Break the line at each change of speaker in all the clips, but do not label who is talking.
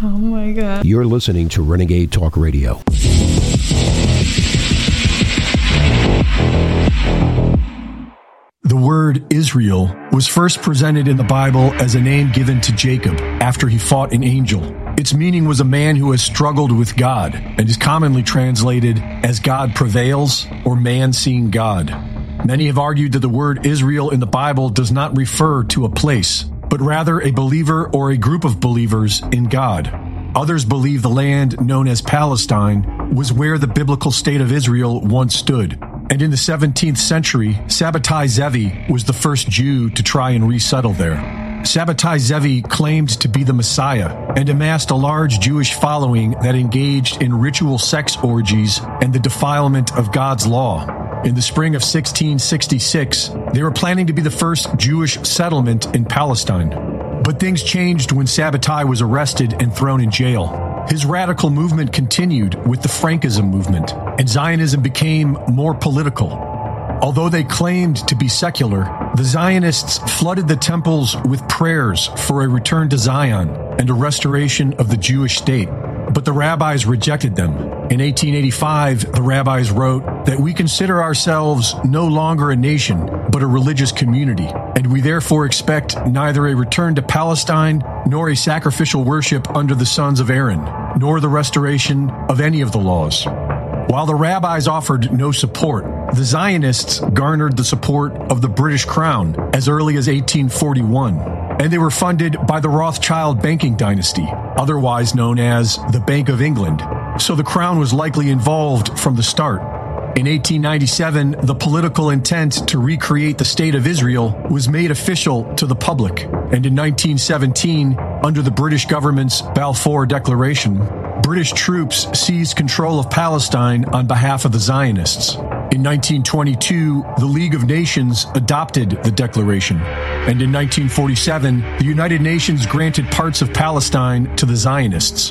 Oh my God.
You're listening to Renegade Talk Radio.
The word Israel was first presented in the Bible as a name given to Jacob after he fought an angel. Its meaning was a man who has struggled with God and is commonly translated as God prevails or man seeing God. Many have argued that the word Israel in the Bible does not refer to a place, but rather a believer or a group of believers in God. Others believe the land known as Palestine was where the biblical state of Israel once stood. And in the 17th century, Sabbatai Zevi was the first Jew to try and resettle there. Sabbatai Zevi claimed to be the Messiah and amassed a large Jewish following that engaged in ritual sex orgies and the defilement of God's law. In the spring of 1666, they were planning to be the first Jewish settlement in Palestine. But things changed when Sabbatai was arrested and thrown in jail. His radical movement continued with the Frankism movement, and Zionism became more political. Although they claimed to be secular, the Zionists flooded the temples with prayers for a return to Zion and a restoration of the Jewish state. But the rabbis rejected them. In 1885, the rabbis wrote that we consider ourselves no longer a nation, but a religious community, and we therefore expect neither a return to Palestine nor a sacrificial worship under the sons of Aaron, nor the restoration of any of the laws. While the rabbis offered no support, the Zionists garnered the support of the British Crown as early as 1841, and they were funded by the Rothschild banking dynasty, otherwise known as the Bank of England. So the Crown was likely involved from the start. In 1897, the political intent to recreate the State of Israel was made official to the public, and in 1917, under the British government's Balfour Declaration, British troops seized control of Palestine on behalf of the Zionists. In 1922, the League of Nations adopted the declaration. And in 1947, the United Nations granted parts of Palestine to the Zionists.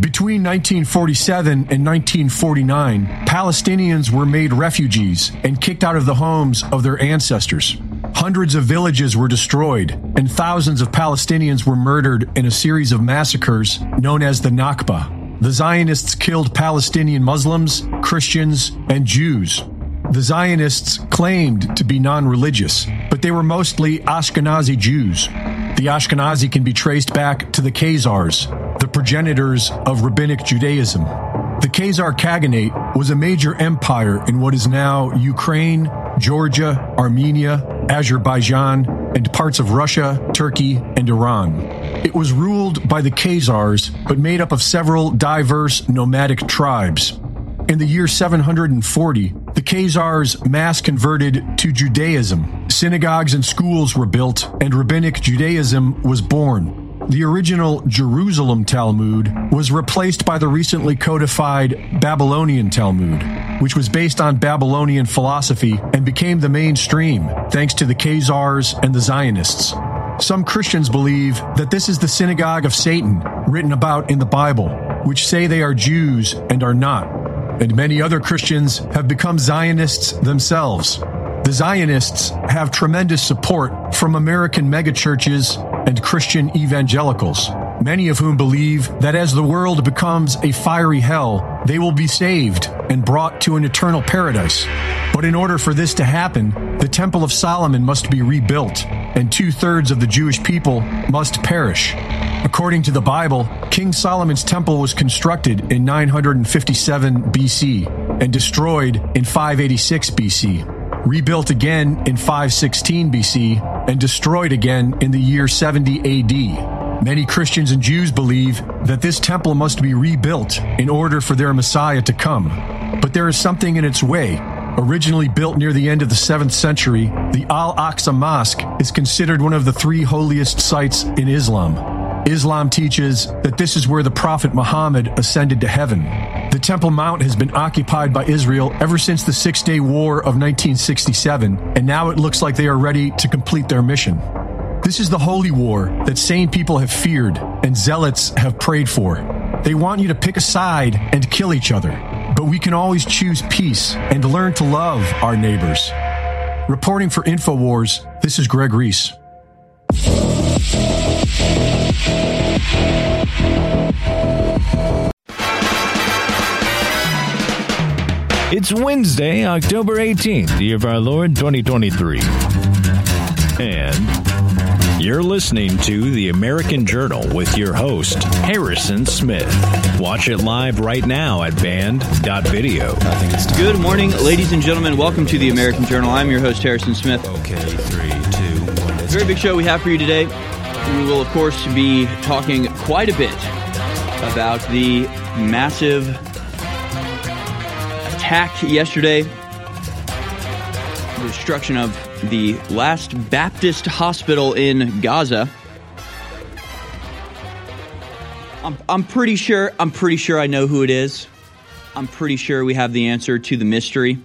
Between 1947 and 1949, Palestinians were made refugees and kicked out of the homes of their ancestors. Hundreds of villages were destroyed, and thousands of Palestinians were murdered in a series of massacres known as the Nakba. The Zionists killed Palestinian Muslims, Christians, and Jews. The Zionists claimed to be non religious, but they were mostly Ashkenazi Jews. The Ashkenazi can be traced back to the Khazars, the progenitors of Rabbinic Judaism. The Khazar Khaganate was a major empire in what is now Ukraine, Georgia, Armenia, Azerbaijan, and parts of Russia, Turkey, and Iran. It was ruled by the Khazars, but made up of several diverse nomadic tribes. In the year 740, the Khazars mass converted to Judaism. Synagogues and schools were built, and rabbinic Judaism was born. The original Jerusalem Talmud was replaced by the recently codified Babylonian Talmud, which was based on Babylonian philosophy and became the mainstream thanks to the Khazars and the Zionists. Some Christians believe that this is the synagogue of Satan written about in the Bible, which say they are Jews and are not. And many other Christians have become Zionists themselves. The Zionists have tremendous support from American megachurches and Christian evangelicals, many of whom believe that as the world becomes a fiery hell, they will be saved and brought to an eternal paradise. But in order for this to happen, the Temple of Solomon must be rebuilt, and two thirds of the Jewish people must perish. According to the Bible, King Solomon's temple was constructed in 957 BC and destroyed in 586 BC, rebuilt again in 516 BC, and destroyed again in the year 70 AD. Many Christians and Jews believe that this temple must be rebuilt in order for their Messiah to come. But there is something in its way. Originally built near the end of the 7th century, the Al Aqsa Mosque is considered one of the three holiest sites in Islam. Islam teaches that this is where the Prophet Muhammad ascended to heaven. The Temple Mount has been occupied by Israel ever since the Six Day War of 1967, and now it looks like they are ready to complete their mission. This is the holy war that sane people have feared and zealots have prayed for. They want you to pick a side and kill each other, but we can always choose peace and learn to love our neighbors. Reporting for InfoWars, this is Greg Reese.
It's Wednesday, October 18th, the year of our Lord 2023. And you're listening to the American Journal with your host, Harrison Smith. Watch it live right now at band.video.
Good morning, ladies and gentlemen. Welcome to the American Journal. I'm your host, Harrison Smith.
Okay, three, two, one.
Very big show we have for you today. We will, of course, be talking quite a bit about the massive attack yesterday, the destruction of the last Baptist hospital in Gaza. I'm, I'm pretty sure I'm pretty sure I know who it is. I'm pretty sure we have the answer to the mystery.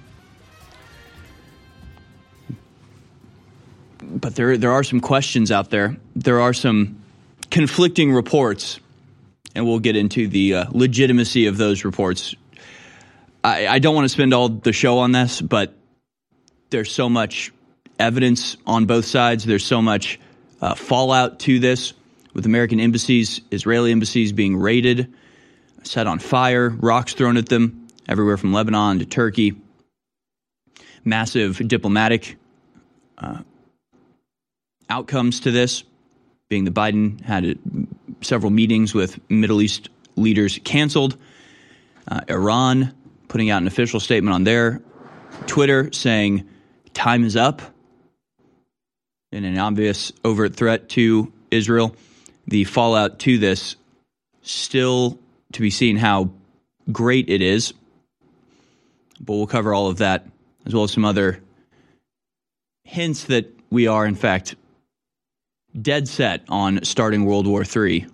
But there there are some questions out there. There are some conflicting reports, and we'll get into the uh, legitimacy of those reports. I, I don't want to spend all the show on this, but there's so much evidence on both sides. There's so much uh, fallout to this with American embassies, Israeli embassies being raided, set on fire, rocks thrown at them everywhere from Lebanon to Turkey. Massive diplomatic uh, outcomes to this, being that Biden had uh, several meetings with Middle East leaders canceled. Uh, Iran putting out an official statement on their Twitter saying time is up in an obvious overt threat to Israel. The fallout to this still to be seen how great it is. But we'll cover all of that as well as some other hints that we are, in fact, dead set on starting World War III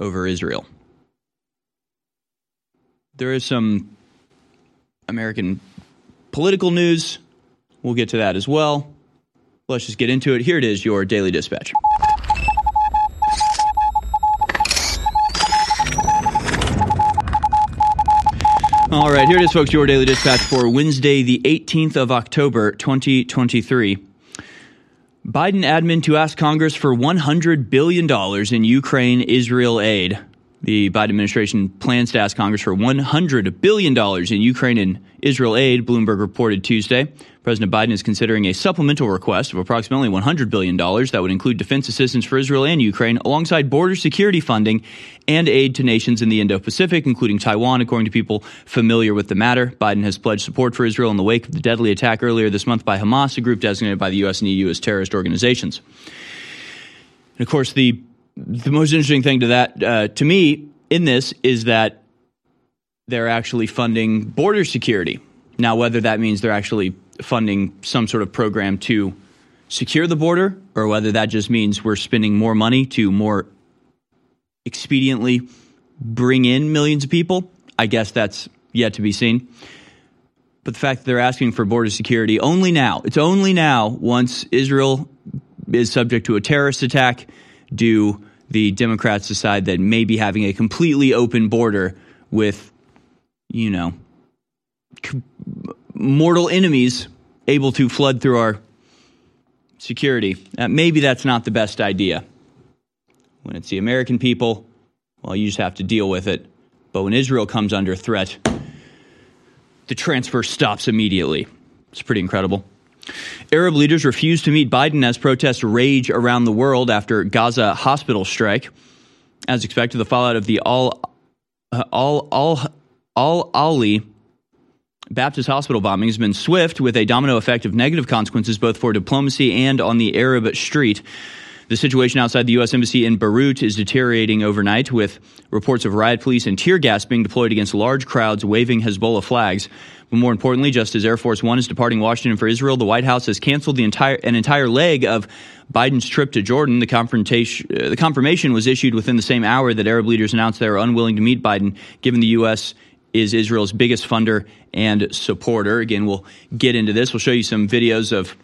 over Israel. There is some American political news. We'll get to that as well. Let's just get into it. Here it is, your daily dispatch. All right, here it is, folks, your daily dispatch for Wednesday, the 18th of October, 2023. Biden admin to ask Congress for $100 billion in Ukraine Israel aid. The Biden administration plans to ask Congress for $100 billion in Ukraine and Israel aid, Bloomberg reported Tuesday. President Biden is considering a supplemental request of approximately $100 billion that would include defense assistance for Israel and Ukraine, alongside border security funding and aid to nations in the Indo Pacific, including Taiwan, according to people familiar with the matter. Biden has pledged support for Israel in the wake of the deadly attack earlier this month by Hamas, a group designated by the U.S. and EU as terrorist organizations. And of course, the the most interesting thing to that uh, to me in this is that they're actually funding border security. Now, whether that means they're actually funding some sort of program to secure the border, or whether that just means we're spending more money to more expediently bring in millions of people, I guess that's yet to be seen. But the fact that they're asking for border security only now, it's only now, once Israel is subject to a terrorist attack, do the Democrats decide that maybe having a completely open border with, you know, c- mortal enemies able to flood through our security, uh, maybe that's not the best idea. When it's the American people, well, you just have to deal with it. But when Israel comes under threat, the transfer stops immediately. It's pretty incredible. Arab leaders refuse to meet Biden as protests rage around the world after Gaza hospital strike. As expected, the fallout of the Al uh, Al Al Al Ali Baptist hospital bombing has been swift, with a domino effect of negative consequences both for diplomacy and on the Arab street. The situation outside the U.S. Embassy in Beirut is deteriorating overnight, with reports of riot police and tear gas being deployed against large crowds waving Hezbollah flags. But more importantly, just as Air Force One is departing Washington for Israel, the White House has canceled the entire an entire leg of Biden's trip to Jordan. The confrontation, uh, the confirmation was issued within the same hour that Arab leaders announced they are unwilling to meet Biden, given the U.S. is Israel's biggest funder and supporter. Again, we'll get into this. We'll show you some videos of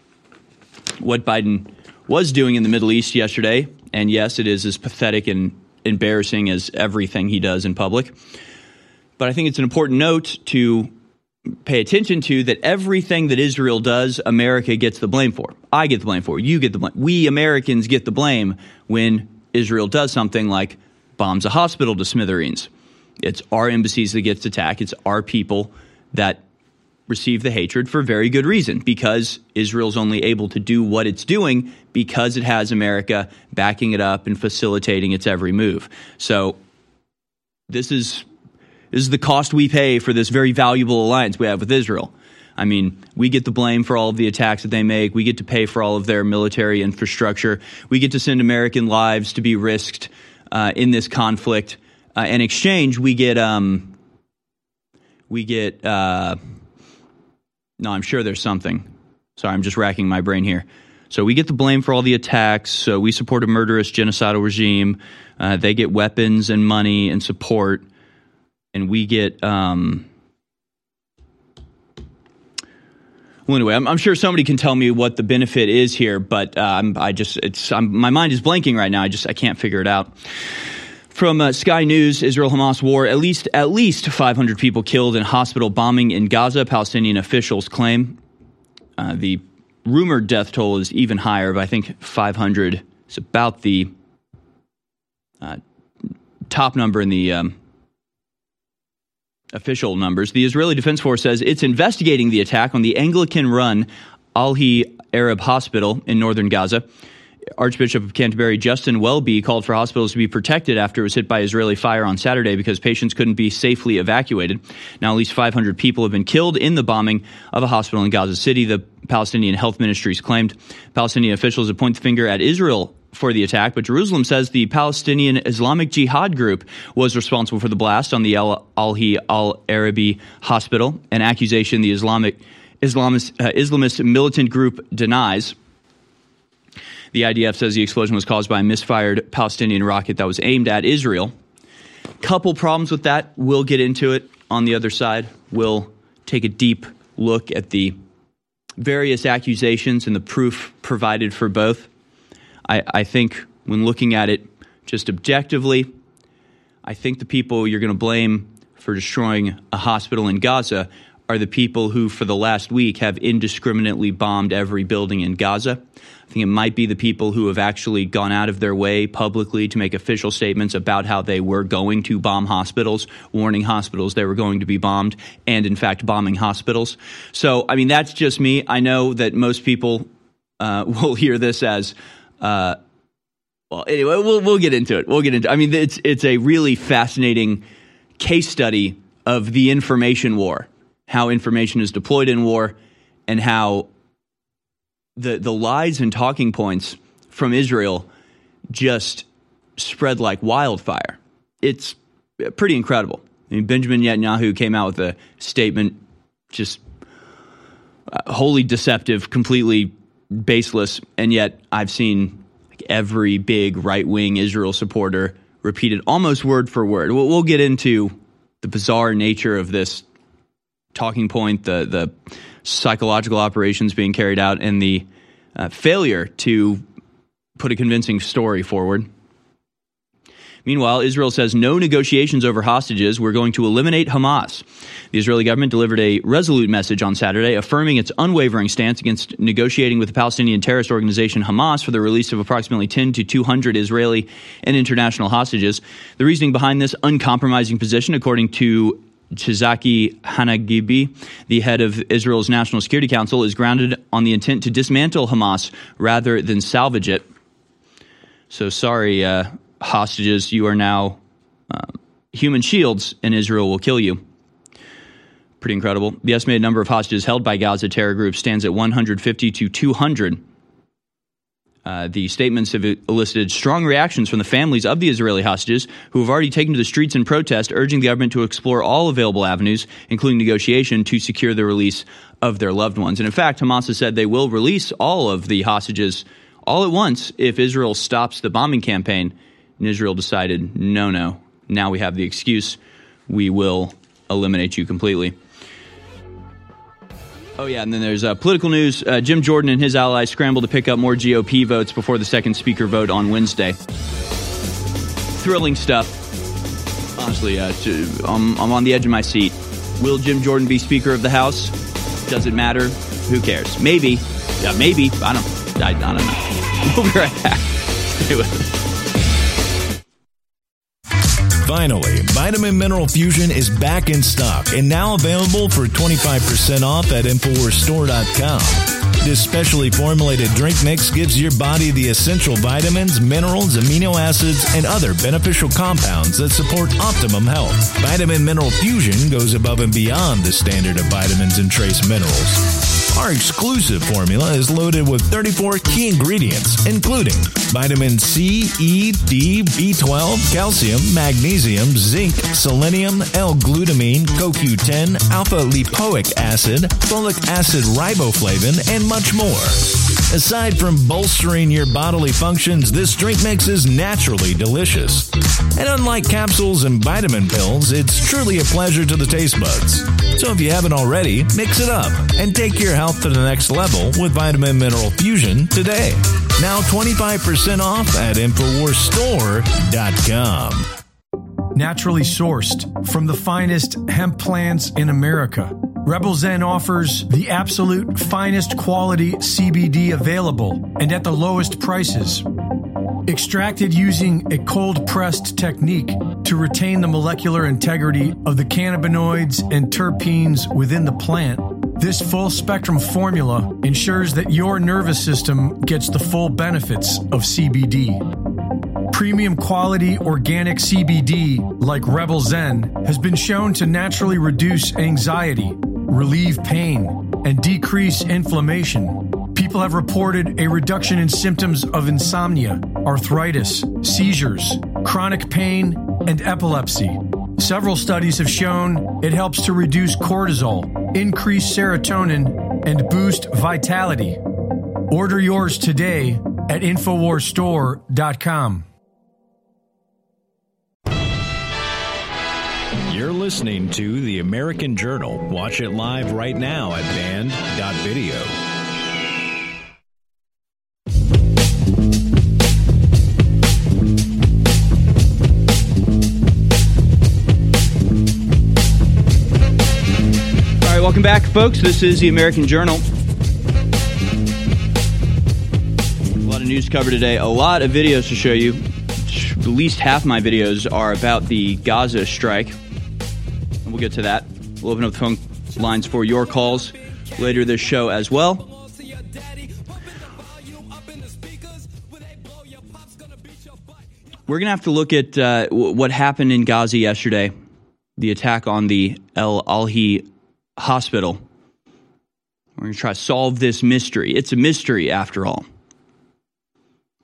what Biden was doing in the Middle East yesterday. And yes, it is as pathetic and embarrassing as everything he does in public. But I think it's an important note to pay attention to that everything that Israel does, America gets the blame for. I get the blame for. You get the blame. We Americans get the blame when Israel does something like bombs a hospital to smithereens. It's our embassies that gets attacked. It's our people that receive the hatred for very good reason because Israel's only able to do what it's doing because it has America backing it up and facilitating its every move. So this is this is the cost we pay for this very valuable alliance we have with Israel. I mean, we get the blame for all of the attacks that they make. We get to pay for all of their military infrastructure. We get to send American lives to be risked uh, in this conflict. Uh, in exchange, we get um, we get. Uh, no, I'm sure there's something. Sorry, I'm just racking my brain here. So we get the blame for all the attacks. So we support a murderous genocidal regime. Uh, they get weapons and money and support, and we get. Um, well, anyway, I'm, I'm, sure somebody can tell me what the benefit is here, but uh, i just it's I'm, my mind is blanking right now. I just I can't figure it out. From uh, Sky News, Israel Hamas war, at least at least 500 people killed in hospital bombing in Gaza. Palestinian officials claim uh, the rumored death toll is even higher, but I think 500 is about the uh, top number in the um, official numbers. The Israeli Defense Force says it's investigating the attack on the Anglican-run Al-Ahli Arab Hospital in northern Gaza. Archbishop of Canterbury Justin Welby called for hospitals to be protected after it was hit by Israeli fire on Saturday because patients couldn't be safely evacuated. Now, at least 500 people have been killed in the bombing of a hospital in Gaza City, the Palestinian health ministries claimed. Palestinian officials have pointed the finger at Israel for the attack, but Jerusalem says the Palestinian Islamic Jihad group was responsible for the blast on the Al Ahli Al Arabi hospital, an accusation the Islamic Islamist, uh, Islamist militant group denies. The IDF says the explosion was caused by a misfired Palestinian rocket that was aimed at Israel. Couple problems with that. We'll get into it on the other side. We'll take a deep look at the various accusations and the proof provided for both. I, I think when looking at it just objectively, I think the people you're going to blame for destroying a hospital in Gaza are the people who, for the last week, have indiscriminately bombed every building in Gaza. I think it might be the people who have actually gone out of their way publicly to make official statements about how they were going to bomb hospitals, warning hospitals they were going to be bombed, and in fact, bombing hospitals. So, I mean, that's just me. I know that most people uh, will hear this as, uh, well, anyway, we'll, we'll get into it. We'll get into I mean, it's, it's a really fascinating case study of the information war how information is deployed in war, and how the the lies and talking points from Israel just spread like wildfire. It's pretty incredible. I mean, Benjamin Netanyahu came out with a statement just uh, wholly deceptive, completely baseless, and yet I've seen every big right wing Israel supporter repeat it almost word for word. We'll get into the bizarre nature of this talking point, the the psychological operations being carried out, and the uh, failure to put a convincing story forward. Meanwhile, Israel says no negotiations over hostages. We're going to eliminate Hamas. The Israeli government delivered a resolute message on Saturday affirming its unwavering stance against negotiating with the Palestinian terrorist organization Hamas for the release of approximately 10 to 200 Israeli and international hostages. The reasoning behind this uncompromising position, according to Tzachi Hanegbi, the head of Israel's National Security Council, is grounded on the intent to dismantle Hamas rather than salvage it. So sorry, uh, hostages, you are now uh, human shields, and Israel will kill you. Pretty incredible. The estimated number of hostages held by Gaza terror groups stands at 150 to 200. Uh, the statements have elicited strong reactions from the families of the Israeli hostages, who have already taken to the streets in protest, urging the government to explore all available avenues, including negotiation, to secure the release of their loved ones. And in fact, Hamas has said they will release all of the hostages all at once if Israel stops the bombing campaign. And Israel decided, no, no, now we have the excuse. We will eliminate you completely. Oh, yeah, and then there's uh, political news. Uh, Jim Jordan and his allies scramble to pick up more GOP votes before the second speaker vote on Wednesday. Thrilling stuff. Honestly, uh, I'm, I'm on the edge of my seat. Will Jim Jordan be Speaker of the House? Does it matter? Who cares? Maybe. Yeah, maybe. I don't, I, I don't know. We'll be right back. Stay with us.
Finally, Vitamin Mineral Fusion is back in stock and now available for 25% off at InfoWarsStore.com. This specially formulated drink mix gives your body the essential vitamins, minerals, amino acids, and other beneficial compounds that support optimum health. Vitamin Mineral Fusion goes above and beyond the standard of vitamins and trace minerals. Our exclusive formula is loaded with 34 key ingredients, including vitamin C, E, D, B12, calcium, magnesium, zinc, selenium, L-glutamine, CoQ10, alpha lipoic acid, folic acid riboflavin, and much more. Aside from bolstering your bodily functions, this drink mix is naturally delicious. And unlike capsules and vitamin pills, it's truly a pleasure to the taste buds. So if you haven't already, mix it up and take your health to the next level with Vitamin Mineral Fusion today. Now 25% off at InfoWarsStore.com.
Naturally sourced from the finest hemp plants in America. Rebel Zen offers the absolute finest quality CBD available and at the lowest prices. Extracted using a cold pressed technique to retain the molecular integrity of the cannabinoids and terpenes within the plant, this full spectrum formula ensures that your nervous system gets the full benefits of CBD. Premium quality organic CBD, like Rebel Zen, has been shown to naturally reduce anxiety relieve pain, and decrease inflammation. People have reported a reduction in symptoms of insomnia, arthritis, seizures, chronic pain, and epilepsy. Several studies have shown it helps to reduce cortisol, increase serotonin, and boost vitality. Order yours today at InfoWarsStore.com.
You're listening to The American Journal. Watch it live right now at band.video.
welcome back, folks. This is the American Journal. A lot of news covered today, a lot of videos to show you. At least half my videos are about the Gaza strike. And we'll get to that. We'll open up the phone lines for your calls later this show as well. We're going to have to look at uh, what happened in Gaza yesterday, the attack on the El Alhi hospital. We're going to try to solve this mystery. It's a mystery, after all.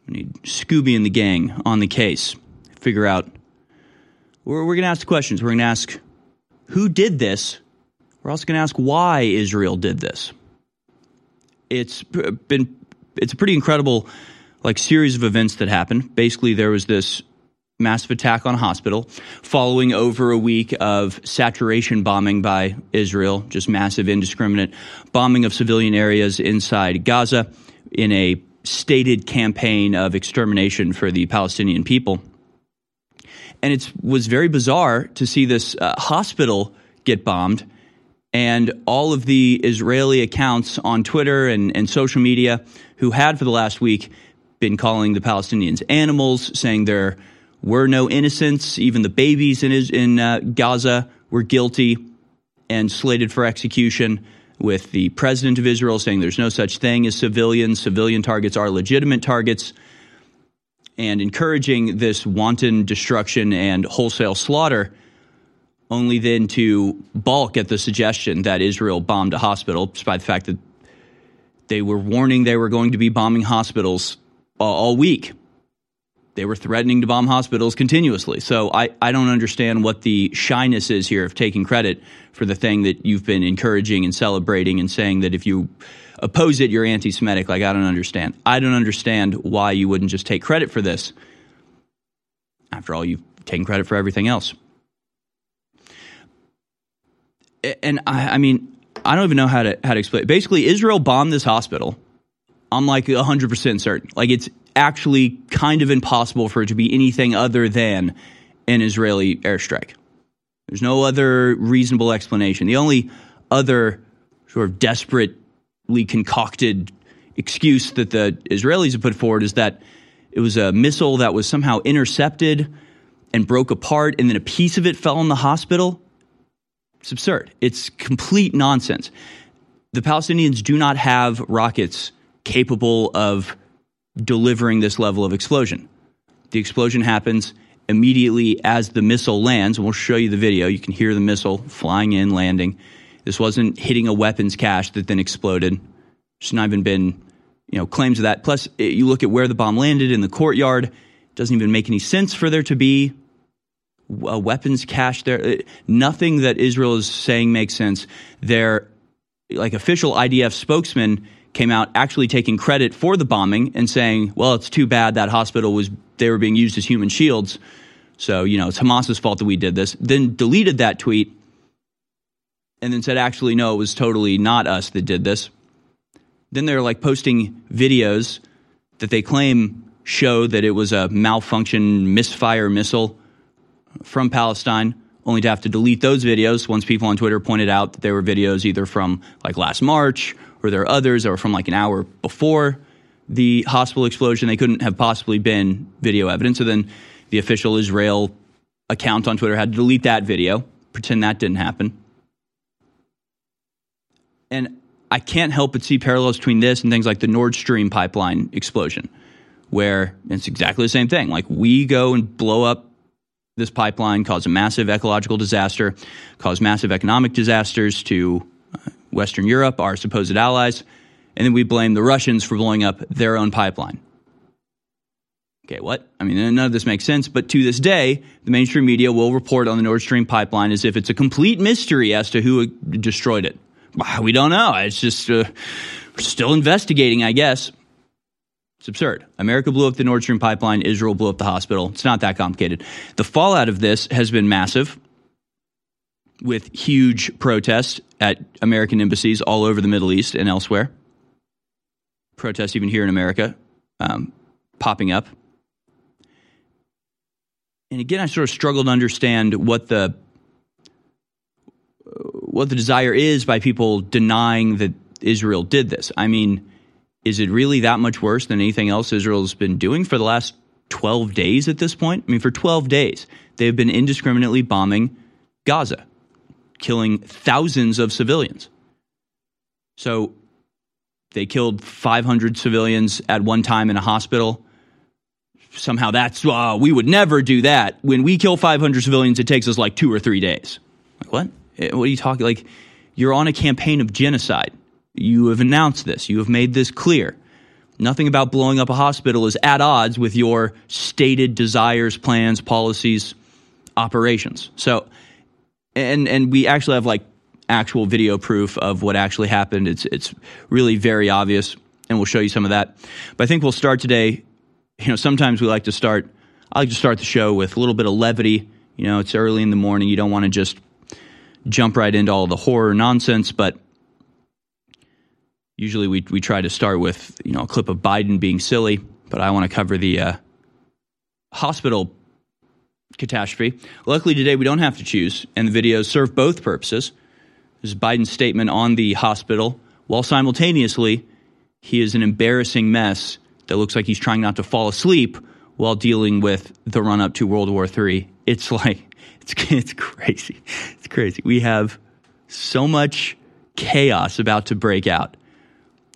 We need Scooby and the gang on the case. Figure out. We're, we're going to ask questions. We're going to ask who did this. We're also going to ask why Israel did this. It's been it's a pretty incredible like series of events that happened. Basically, there was this massive attack on a hospital following over a week of saturation bombing by Israel, just massive indiscriminate bombing of civilian areas inside Gaza in a stated campaign of extermination for the Palestinian people. And it was very bizarre to see this uh, hospital get bombed and all of the Israeli accounts on Twitter and, and social media who had for the last week been calling the Palestinians animals, saying there were no innocents, even the babies in, in uh, Gaza were guilty and slated for execution. With the president of Israel saying there's no such thing as civilians, civilian targets are legitimate targets, and encouraging this wanton destruction and wholesale slaughter only then to balk at the suggestion that Israel bombed a hospital, despite the fact that they were warning they were going to be bombing hospitals all week. They were threatening to bomb hospitals continuously. So I, I don't understand what the shyness is here of taking credit for the thing that you've been encouraging and celebrating and saying that if you oppose it, you're anti Semitic. Like, I don't understand. I don't understand why you wouldn't just take credit for this. After all, you've taken credit for everything else and I, I, mean, I don't even know how to how to explain. It. Basically, Israel bombed this hospital. I'm like 100 percent certain. Like it's actually kind of impossible for it to be anything other than an Israeli airstrike. There's no other reasonable explanation. The only other sort of desperately concocted excuse that the Israelis have put forward is that it was a missile that was somehow intercepted and broke apart, and then a piece of it fell in the hospital. It's absurd. It's complete nonsense. The Palestinians do not have rockets capable of delivering this level of explosion. The explosion happens immediately as the missile lands, and we'll show you the video. You can hear the missile flying in, landing. This wasn't hitting a weapons cache that then exploded. There's not even been, you know, claims of that. Plus, you look at where the bomb landed in the courtyard. It doesn't even make any sense for there to be a weapons cache there. Nothing that Israel is saying makes sense. Their like official IDF spokesman came out actually taking credit for the bombing and saying, "Well, it's too bad that hospital was they were being used as human shields." So, you know, it's Hamas's fault that we did this. Then deleted that tweet and then said, actually, no, it was totally not us that did this. Then they're like posting videos that they claim show that it was a malfunction misfire missile from Palestine, only to have to delete those videos once people on Twitter pointed out that there were videos either from like last March or there are others that were from like an hour before the hospital explosion. They couldn't have possibly been video evidence. So then the official Israel account on Twitter had to delete that video, pretend that didn't happen. And I can't help but see parallels between this and things like the Nord Stream pipeline explosion, where it's exactly the same thing. Like we go and blow up this pipeline, cause a massive ecological disaster, cause massive economic disasters to Western Europe, our supposed allies, and then we blame the Russians for blowing up their own pipeline. Okay, what? I mean, none of this makes sense, but to this day, the mainstream media will report on the Nord Stream pipeline as if it's a complete mystery as to who destroyed it. We don't know. It's just uh, still investigating, I guess. It's absurd. America blew up the Nord Stream pipeline. Israel blew up the hospital. It's not that complicated. The fallout of this has been massive with huge protests at American embassies all over the Middle East and elsewhere. Protests even here in America um, popping up and again, I sort of struggle to understand what the what the desire is by people denying that Israel did this. I mean, is it really that much worse than anything else Israel's been doing for the last 12 days at this point? I mean, for 12 days, they've been indiscriminately bombing Gaza, killing thousands of civilians. So they killed 500 civilians at one time in a hospital somehow that's uh, we would never do that. When we kill 500 civilians, it takes us like two or three days. Like what? Eh, what are you talking? Like you're on a campaign of genocide. You have announced this. You have made this clear. Nothing about blowing up a hospital is at odds with your stated desires, plans, policies, operations. So, and and we actually have like actual video proof of what actually happened. It's it's really very obvious, and we'll show you some of that. But I think we'll start today you know, sometimes we like to start. I like to start the show with a little bit of levity. You know, it's early in the morning. You don't want to just jump right into all the horror nonsense, but usually we we try to start with you know a clip of Biden being silly. But I want to cover the uh, hospital catastrophe. Luckily today we don't have to choose, and the videos serve both purposes. This is Biden's statement on the hospital, while simultaneously he is an embarrassing mess that looks like he's trying not to fall asleep while dealing with the run up to World War III. It's like, it's, it's crazy. It's crazy. We have so much chaos about to break out.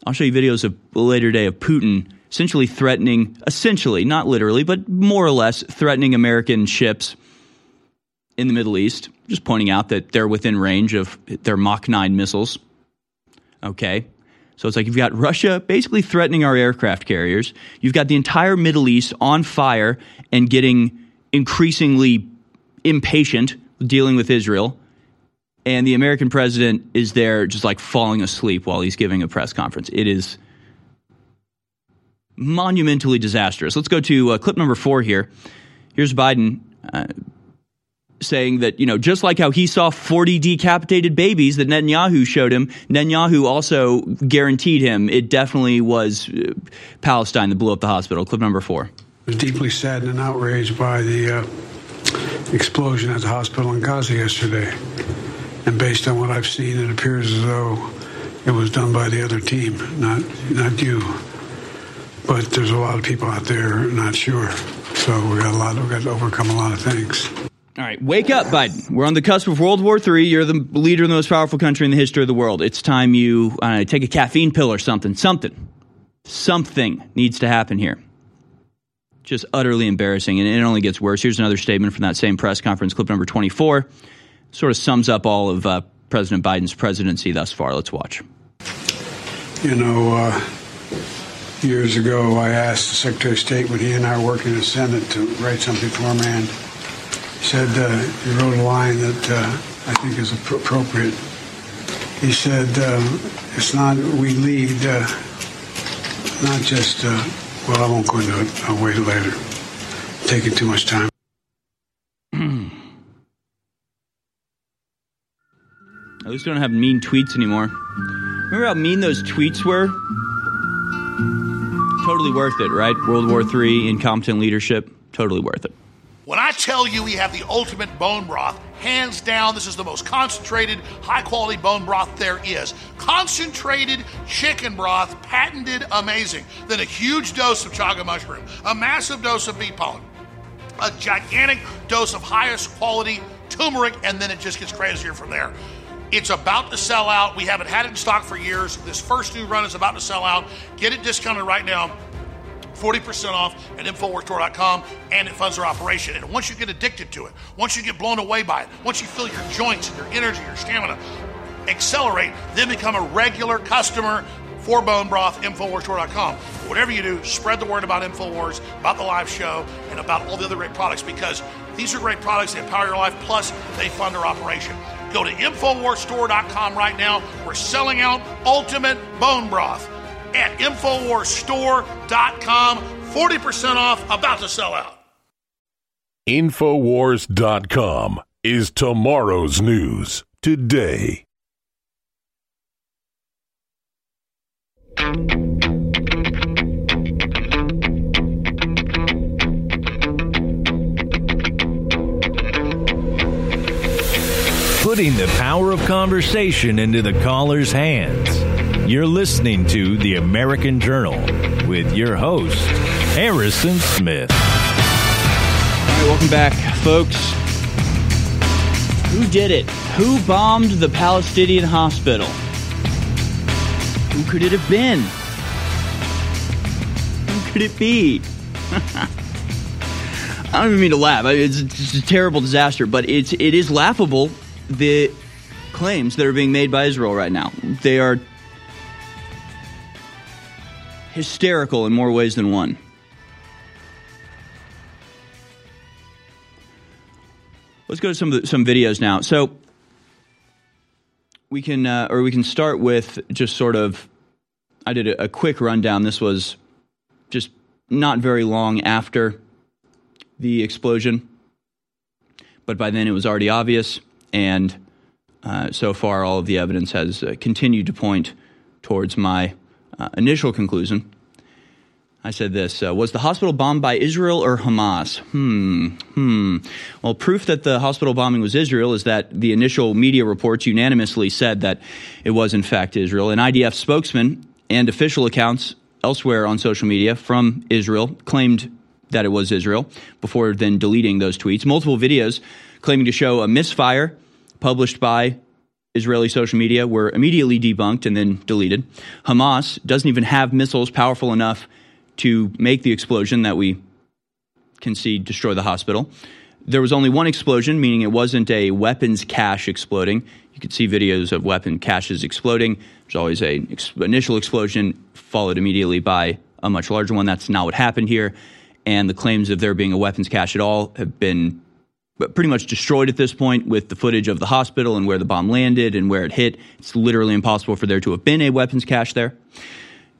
I'll show you videos of later day of Putin essentially threatening, essentially, not literally, but more or less threatening American ships in the Middle East, just pointing out that they're within range of their Mach 9 missiles. Okay. So it's like you've got Russia basically threatening our aircraft carriers. You've got the entire Middle East on fire and getting increasingly impatient dealing with Israel. And the American president is there just like falling asleep while he's giving a press conference. It is monumentally disastrous. Let's go to uh, clip number four here. Here's Biden uh, saying that, you know, just like how he saw 40 decapitated babies that Netanyahu showed him, Netanyahu also guaranteed him it definitely was uh, Palestine that blew up the hospital. Clip number four. I
was deeply saddened and outraged by the uh, explosion at the hospital in Gaza yesterday. And based on what I've seen, it appears as though it was done by the other team, not, not you. But there's a lot of people out there not sure. So we got a lot. We got to overcome a lot of things.
All right, wake up, Biden. We're on the cusp of World War III. You're the leader of the most powerful country in the history of the world. It's time you uh, take a caffeine pill or something. Something. Something needs to happen here. Just utterly embarrassing, and it only gets worse. Here's another statement from that same press conference, clip number 24. Sort of sums up all of uh, President Biden's presidency thus far. Let's watch.
You know, uh, years ago, I asked the Secretary of State when he and I were working in the Senate to write something for him, and he said uh, he wrote a line that uh, I think is appropriate. He said, uh, "It's not we lead, uh, not just." Uh, well, I won't go into it. I'll wait later. Taking too much time.
At least we don't have mean tweets anymore. Remember how mean those tweets were? Totally worth it, right? World War III, incompetent leadership, totally worth it.
When I tell you we have the ultimate bone broth, hands down, this is the most concentrated, high quality bone broth there is. Concentrated chicken broth, patented amazing. Then a huge dose of chaga mushroom, a massive dose of bee pollen, a gigantic dose of highest quality turmeric, and then it just gets crazier from there. It's about to sell out. We haven't had it in stock for years. This first new run is about to sell out. Get it discounted right now. 40% off at InfoWarsStore.com and it funds our operation. And once you get addicted to it, once you get blown away by it, once you feel your joints and your energy, your stamina accelerate, then become a regular customer for Bone Broth, InfoWarsStore.com. Whatever you do, spread the word about InfoWars, about the live show, and about all the other great products because these are great products. They empower your life, plus they fund our operation. Go to InfoWarsStore.com right now. We're selling out Ultimate Bone Broth at InfoWarsStore.com. 40% off, about to sell out.
Infowars.com is tomorrow's news today.
Putting the power of conversation into the caller's hands. You're listening to The American Journal with your host, Harrison Smith.
All right, welcome back, folks. Who did it? Who bombed the Palestinian hospital? Who could it have been? Who could it be? I don't even mean to laugh. It's, it's a terrible disaster, but it's it is laughable the claims that are being made by Israel right now. They are hysterical in more ways than one. Let's go to some some videos now. So we can uh, or we can start with just sort of I did a, a quick rundown. This was just not very long after the explosion, but by then it was already obvious, and uh, so far all of the evidence has uh, continued to point towards my uh, initial conclusion. I said this uh, Was the hospital bombed by Israel or Hamas? Hmm, hmm. Well, proof that the hospital bombing was Israel is that the initial media reports unanimously said that it was, in fact, Israel. An IDF spokesman and official accounts elsewhere on social media from Israel claimed that it was Israel before then deleting those tweets. Multiple videos claiming to show a misfire published by Israeli social media were immediately debunked and then deleted. Hamas doesn't even have missiles powerful enough to make the explosion that we can see destroy the hospital. There was only one explosion, meaning it wasn't a weapons cache exploding. You could see videos of weapon caches exploding. There's always an ex- initial explosion followed immediately by a much larger one. That's not what happened here. And the claims of there being a weapons cache at all have been pretty much destroyed at this point with the footage of the hospital and where the bomb landed and where it hit. It's literally impossible for there to have been a weapons cache there.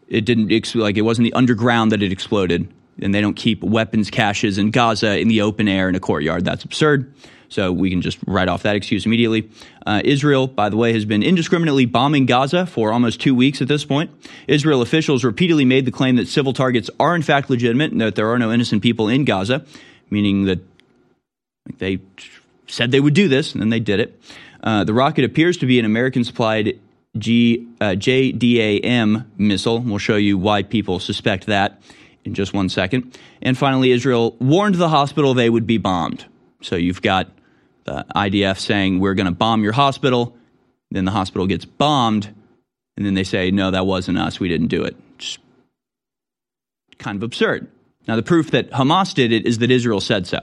It didn't like it wasn't the underground that it exploded, and they don't keep weapons caches in Gaza in the open air in a courtyard. That's absurd. So we can just write off that excuse immediately. Uh, Israel, by the way, has been indiscriminately bombing Gaza for almost two weeks at this point. Israel officials repeatedly made the claim that civil targets are in fact legitimate and that there are no innocent people in Gaza, meaning that they said they would do this, and then they did it. Uh, the rocket appears to be an American supplied G, uh, JDAM missile. We'll show you why people suspect that in just one second. And finally, Israel warned the hospital they would be bombed. So you've got the IDF saying, We're going to bomb your hospital. Then the hospital gets bombed. And then they say, No, that wasn't us. We didn't do it. Just kind of absurd. Now, the proof that Hamas did it is that Israel said so.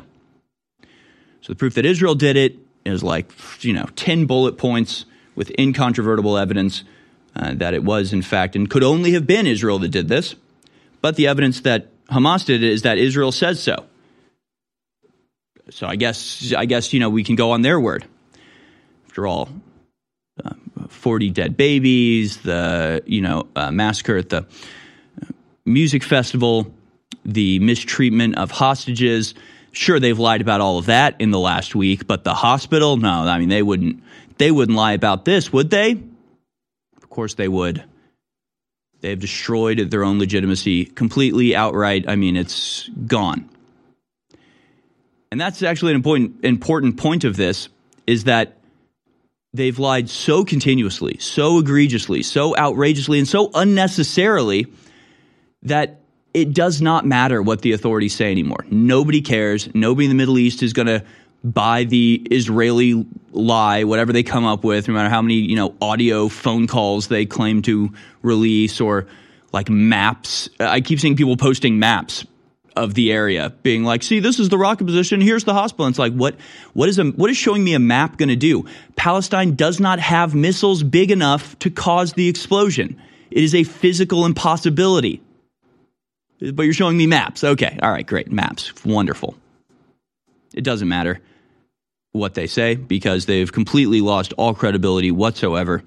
So the proof that Israel did it is like, you know, 10 bullet points with incontrovertible evidence uh, that it was, in fact, and could only have been Israel that did this. But the evidence that Hamas did it is that Israel says so. So I guess, I guess, you know, we can go on their word. After all, uh, 40 dead babies, the, you know, uh, massacre at the music festival, the mistreatment of hostages. Sure, they've lied about all of that in the last week, but the hospital, no, I mean they wouldn't they wouldn't lie about this, would they? Of course they would. They have destroyed their own legitimacy completely outright. I mean, it's gone. And that's actually an important important point of this is that they've lied so continuously, so egregiously, so outrageously, and so unnecessarily that it does not matter what the authorities say anymore. Nobody cares. Nobody in the Middle East is going to buy the Israeli lie, whatever they come up with, no matter how many, you know, audio phone calls they claim to release or like maps. I keep seeing people posting maps of the area being like, see, this is the rocket position. Here's the hospital. And it's like, what, what is a, what is showing me a map going to do? Palestine does not have missiles big enough to cause the explosion. It is a physical impossibility. But you're showing me maps. Okay. All right. Great. Maps. Wonderful. It doesn't matter what they say because they've completely lost all credibility whatsoever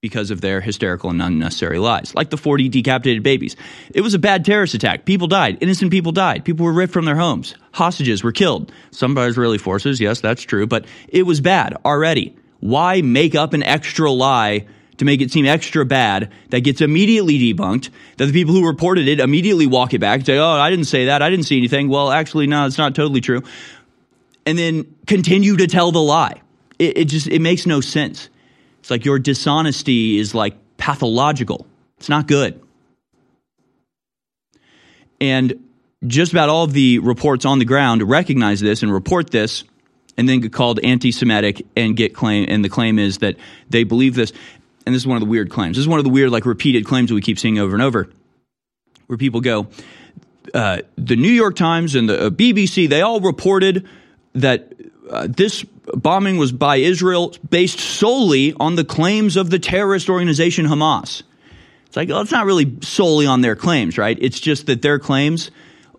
because of their hysterical and unnecessary lies, like the 40 decapitated babies. It was a bad terrorist attack. People died. Innocent people died. People were ripped from their homes. Hostages were killed. Some by Israeli forces. Yes, that's true. But it was bad already. Why make up an extra lie to make it seem extra bad that gets immediately debunked, that the people who reported it immediately walk it back say, oh, I didn't say that. I didn't see anything. Well, actually, no, it's not totally true. And then continue to tell the lie. It, it just, it makes no sense. It's like your dishonesty is like pathological. It's not good. And just about all of the reports on the ground recognize this and report this and then get called anti-Semitic and get claim and the claim is that they believe this and this is one of the weird claims. This is one of the weird, like, repeated claims that we keep seeing over and over, where people go, uh, the New York Times and the uh, BBC, they all reported that uh, this bombing was by Israel based solely on the claims of the terrorist organization Hamas. It's like, well, it's not really solely on their claims, right? It's just that their claims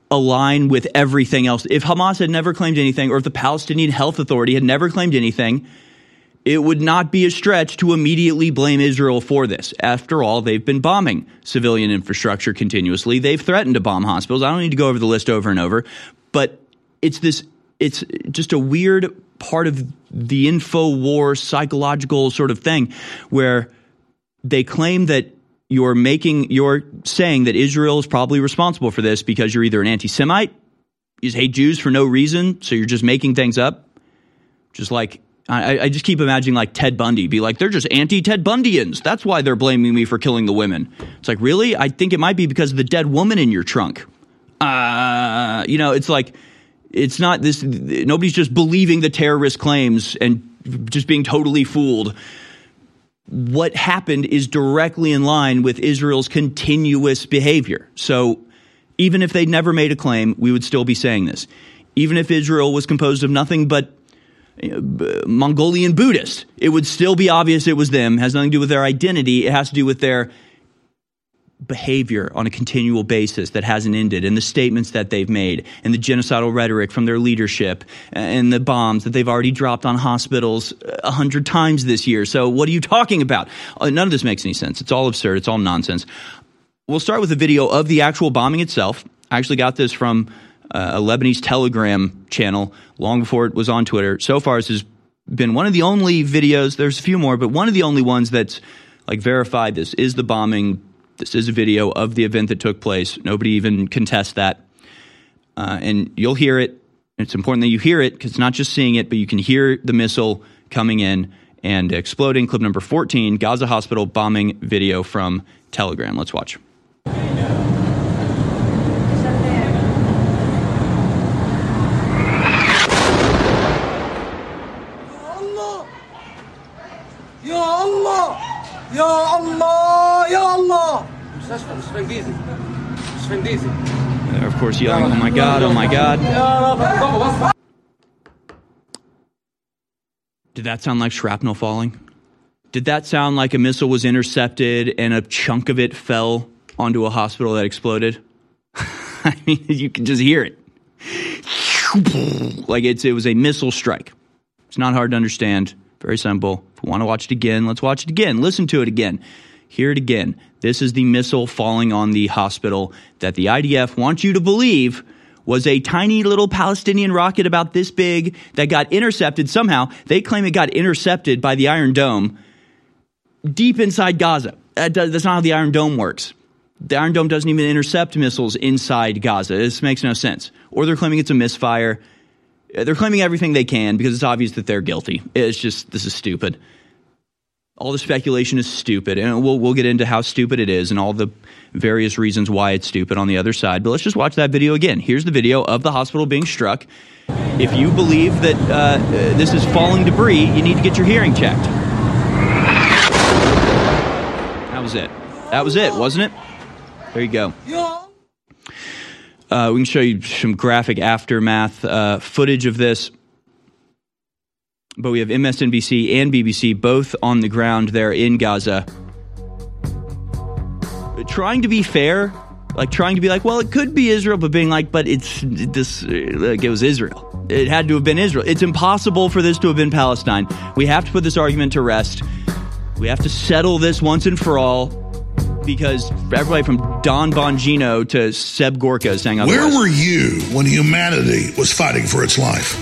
align with everything else. If Hamas had never claimed anything, or if the Palestinian Health Authority had never claimed anything, it would not be a stretch to immediately blame Israel for this. After all, they've been bombing civilian infrastructure continuously. They've threatened to bomb hospitals. I don't need to go over the list over and over, but it's this it's just a weird part of the info war psychological sort of thing where they claim that you're making you're saying that Israel is probably responsible for this because you're either an anti-Semite, you hate Jews for no reason, so you're just making things up. Just like I, I, just keep imagining like Ted Bundy be like, they're just anti Ted Bundyans. That's why they're blaming me for killing the women. It's like, really? I think it might be because of the dead woman in your trunk. Uh, you know, it's like, it's not this, nobody's just believing the terrorist claims and just being totally fooled. What happened is directly in line with Israel's continuous behavior. So even if they never made a claim, we would still be saying this. Even if Israel was composed of nothing but Mongolian Buddhist. It would still be obvious it was them. It has nothing to do with their identity. It has to do with their behavior on a continual basis that hasn't ended and the statements that they've made and the genocidal rhetoric from their leadership and the bombs that they've already dropped on hospitals a hundred times this year. So what are you talking about? Uh, none of this makes any sense. It's all absurd. It's all nonsense. We'll start with a video of the actual bombing itself. I actually got this from uh, a Lebanese Telegram channel long before it was on Twitter. So far, this has been one of the only videos. There's a few more, but one of the only ones that's like verified. This is the bombing. This is a video of the event that took place. Nobody even contests that, uh, and you'll hear it. It's important that you hear it because it's not just seeing it, but you can hear the missile coming in and exploding. Clip number 14 Gaza hospital bombing video from Telegram. Let's watch.
يا الله يا الله مستشفى مستشفى انجليزي مستشفى انجليزي
They're, of course, yelling, "Oh my God! Oh my God!"
يا رب بابا بص
Did that sound like shrapnel falling? Did that sound like a missile was intercepted and a chunk of it fell onto a hospital that exploded? I mean, you can just hear it. Like it's it was a missile strike. It's not hard to understand. Very simple. If we want to watch it again, let's watch it again. Listen to it again. Hear it again. This is the missile falling on the hospital that the IDF wants you to believe was a tiny little Palestinian rocket about this big that got intercepted somehow. They claim it got intercepted by the Iron Dome deep inside Gaza. That does, that's not how the Iron Dome works. The Iron Dome doesn't even intercept missiles inside Gaza. This makes no sense. Or they're claiming it's a misfire. Uh, They're claiming everything they can because it's obvious that they're guilty. It's just, this is stupid. All the speculation is stupid. And we'll, we'll get into how stupid it is and all the various reasons why it's stupid on the other side. But let's just watch that video again. Here's the video of the hospital being struck. If you believe that uh, uh, this is falling debris, you need to get your hearing checked. That was it. That was it, wasn't it? There you go. Uh, we can show you some graphic aftermath uh, footage of this. But we have MSNBC and BBC both on the ground there in Gaza. Trying to be fair, like trying to be like, well, it could be Israel, but being like, but it's this, like it was Israel. It had to have been Israel. It's impossible for this to have been Palestine. We have to put this argument to rest. We have to settle this once and for all because everybody from Dan Bongino to Seb Gorka is saying
Where were you when humanity was fighting for its life?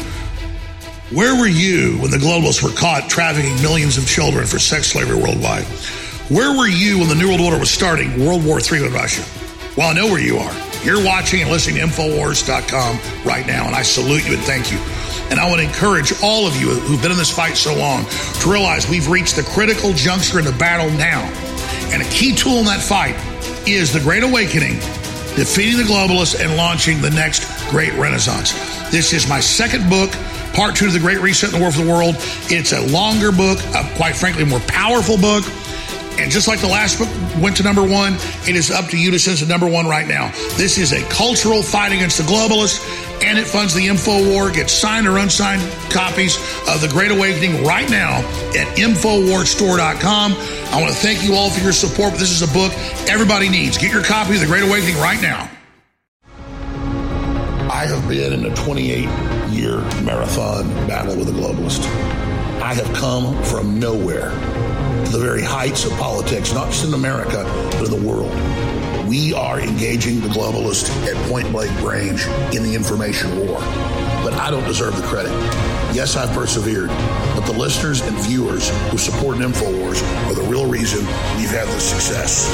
Where were you when the globalists were caught trafficking millions of children for sex slavery worldwide? Where were you when the New World Order was starting World War III with Russia? Well, I know where you are. You're watching and listening to Infowars.com right now, and I salute you and thank you. And I want to encourage all of you who've been in this fight so long to realize we've reached the critical juncture in the battle now. And a key tool in that fight is the Great Awakening, defeating the globalists and launching the next great renaissance. This is my second book, part two of the Great Reset in the War for the World. It's a longer book, a, quite frankly, more powerful book. And just like the last book went to number one, it is up to you to send to number one right now. This is a cultural fight against the globalists, and it funds the info war. Get signed or unsigned copies of The Great Awakening right now at InfoWarsStore.com. I want to thank you all for your support, this is a book everybody needs. Get your copy of The Great Awakening right now. I have been in a 28 year marathon battle with the globalist. I have come from nowhere to the very heights of politics, not just in America, but in the world. We are engaging the globalists at point blank range in the information war. But I don't deserve the credit. Yes, I've persevered, but the listeners and viewers who support InfoWars are the real reason we've had this success.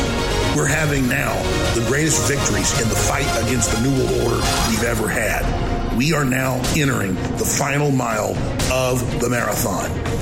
We're having now the greatest victories in the fight against the New World Order we've ever had. We are now entering the final mile of the marathon.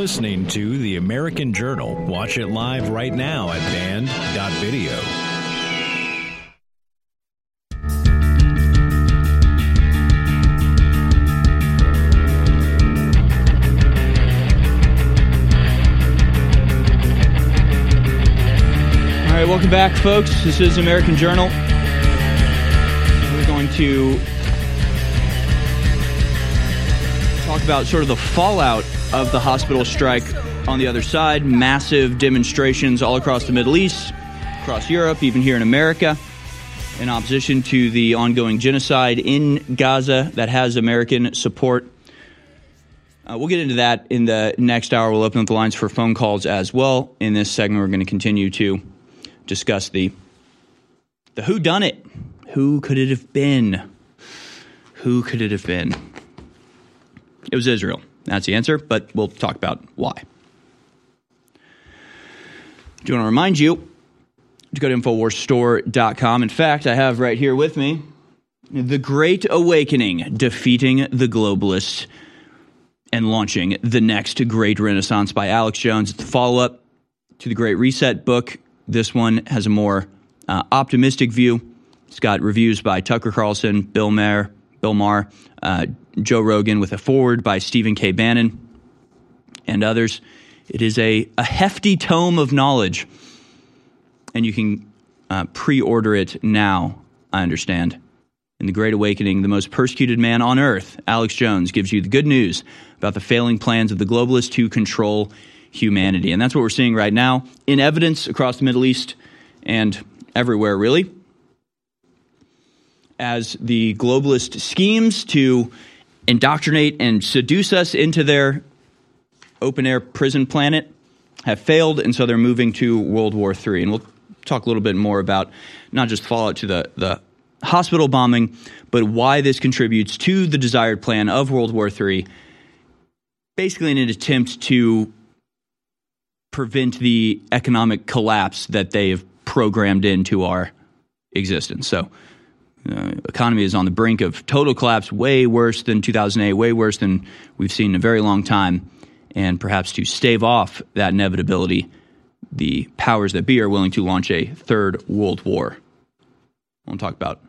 Listening to The American Journal. Watch it live right now at band.video.
All right, welcome back, folks. This is American Journal. We're going to talk about sort of the fallout of the hospital strike on the other side. Massive demonstrations all across the Middle East, across Europe, even here in America, in opposition to the ongoing genocide in Gaza that has American support. Uh, we'll get into that in the next hour. We'll open up the lines for phone calls as well. In this segment, we're going to continue to discuss the the who done it. Who could it have been? Who could it have been? It was Israel. That's the answer, but we'll talk about why. Do you want to remind you to go to InfoWarsStore.com. In fact, I have right here with me The Great Awakening Defeating the Globalists and Launching the Next Great Renaissance by Alex Jones. It's the follow up to the Great Reset book. This one has a more uh, optimistic view. It's got reviews by Tucker Carlson, Bill Maher, Bill Maher, uh, Joe Rogan, with a forward by Stephen K. Bannon and others. It is a, a hefty tome of knowledge, and you can uh, pre order it now, I understand. In The Great Awakening, the most persecuted man on earth, Alex Jones, gives you the good news about the failing plans of the globalists to control humanity. And that's what we're seeing right now in evidence across the Middle East and everywhere, really. As the globalist schemes to indoctrinate and seduce us into their open air prison planet have failed, and so they're moving to World War III. And we'll talk a little bit more about not just fallout to the, the hospital bombing, but why this contributes to the desired plan of World War III, basically in an attempt to prevent the economic collapse that they have programmed into our existence. So, uh, economy is on the brink of total collapse, way worse than 2008, way worse than we've seen in a very long time and perhaps to stave off that inevitability, the powers that be are willing to launch a third world war. I want to talk about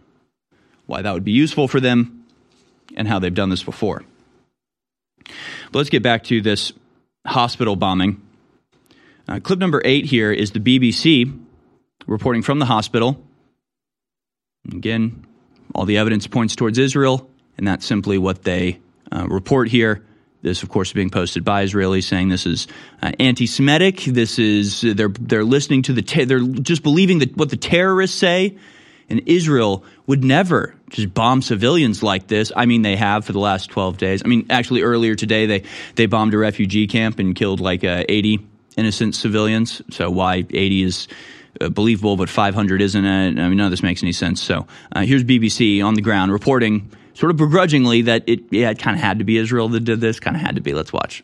why that would be useful for them and how they've done this before. But let's get back to this hospital bombing. Uh, clip number eight here is the BBC reporting from the hospital. Again, all the evidence points towards Israel, and that's simply what they uh, report here. This, of course, is being posted by Israelis saying this is uh, anti-Semitic. This is they're they're listening to the te- they're just believing that what the terrorists say, and Israel would never just bomb civilians like this. I mean, they have for the last twelve days. I mean, actually, earlier today they they bombed a refugee camp and killed like uh, eighty innocent civilians. So why eighty is uh, believable, but 500 isn't. it? I mean, none of this makes any sense. So uh, here's BBC on the ground reporting sort of begrudgingly that it, yeah, it kind of had to be Israel that did this, kind of had to be. Let's watch.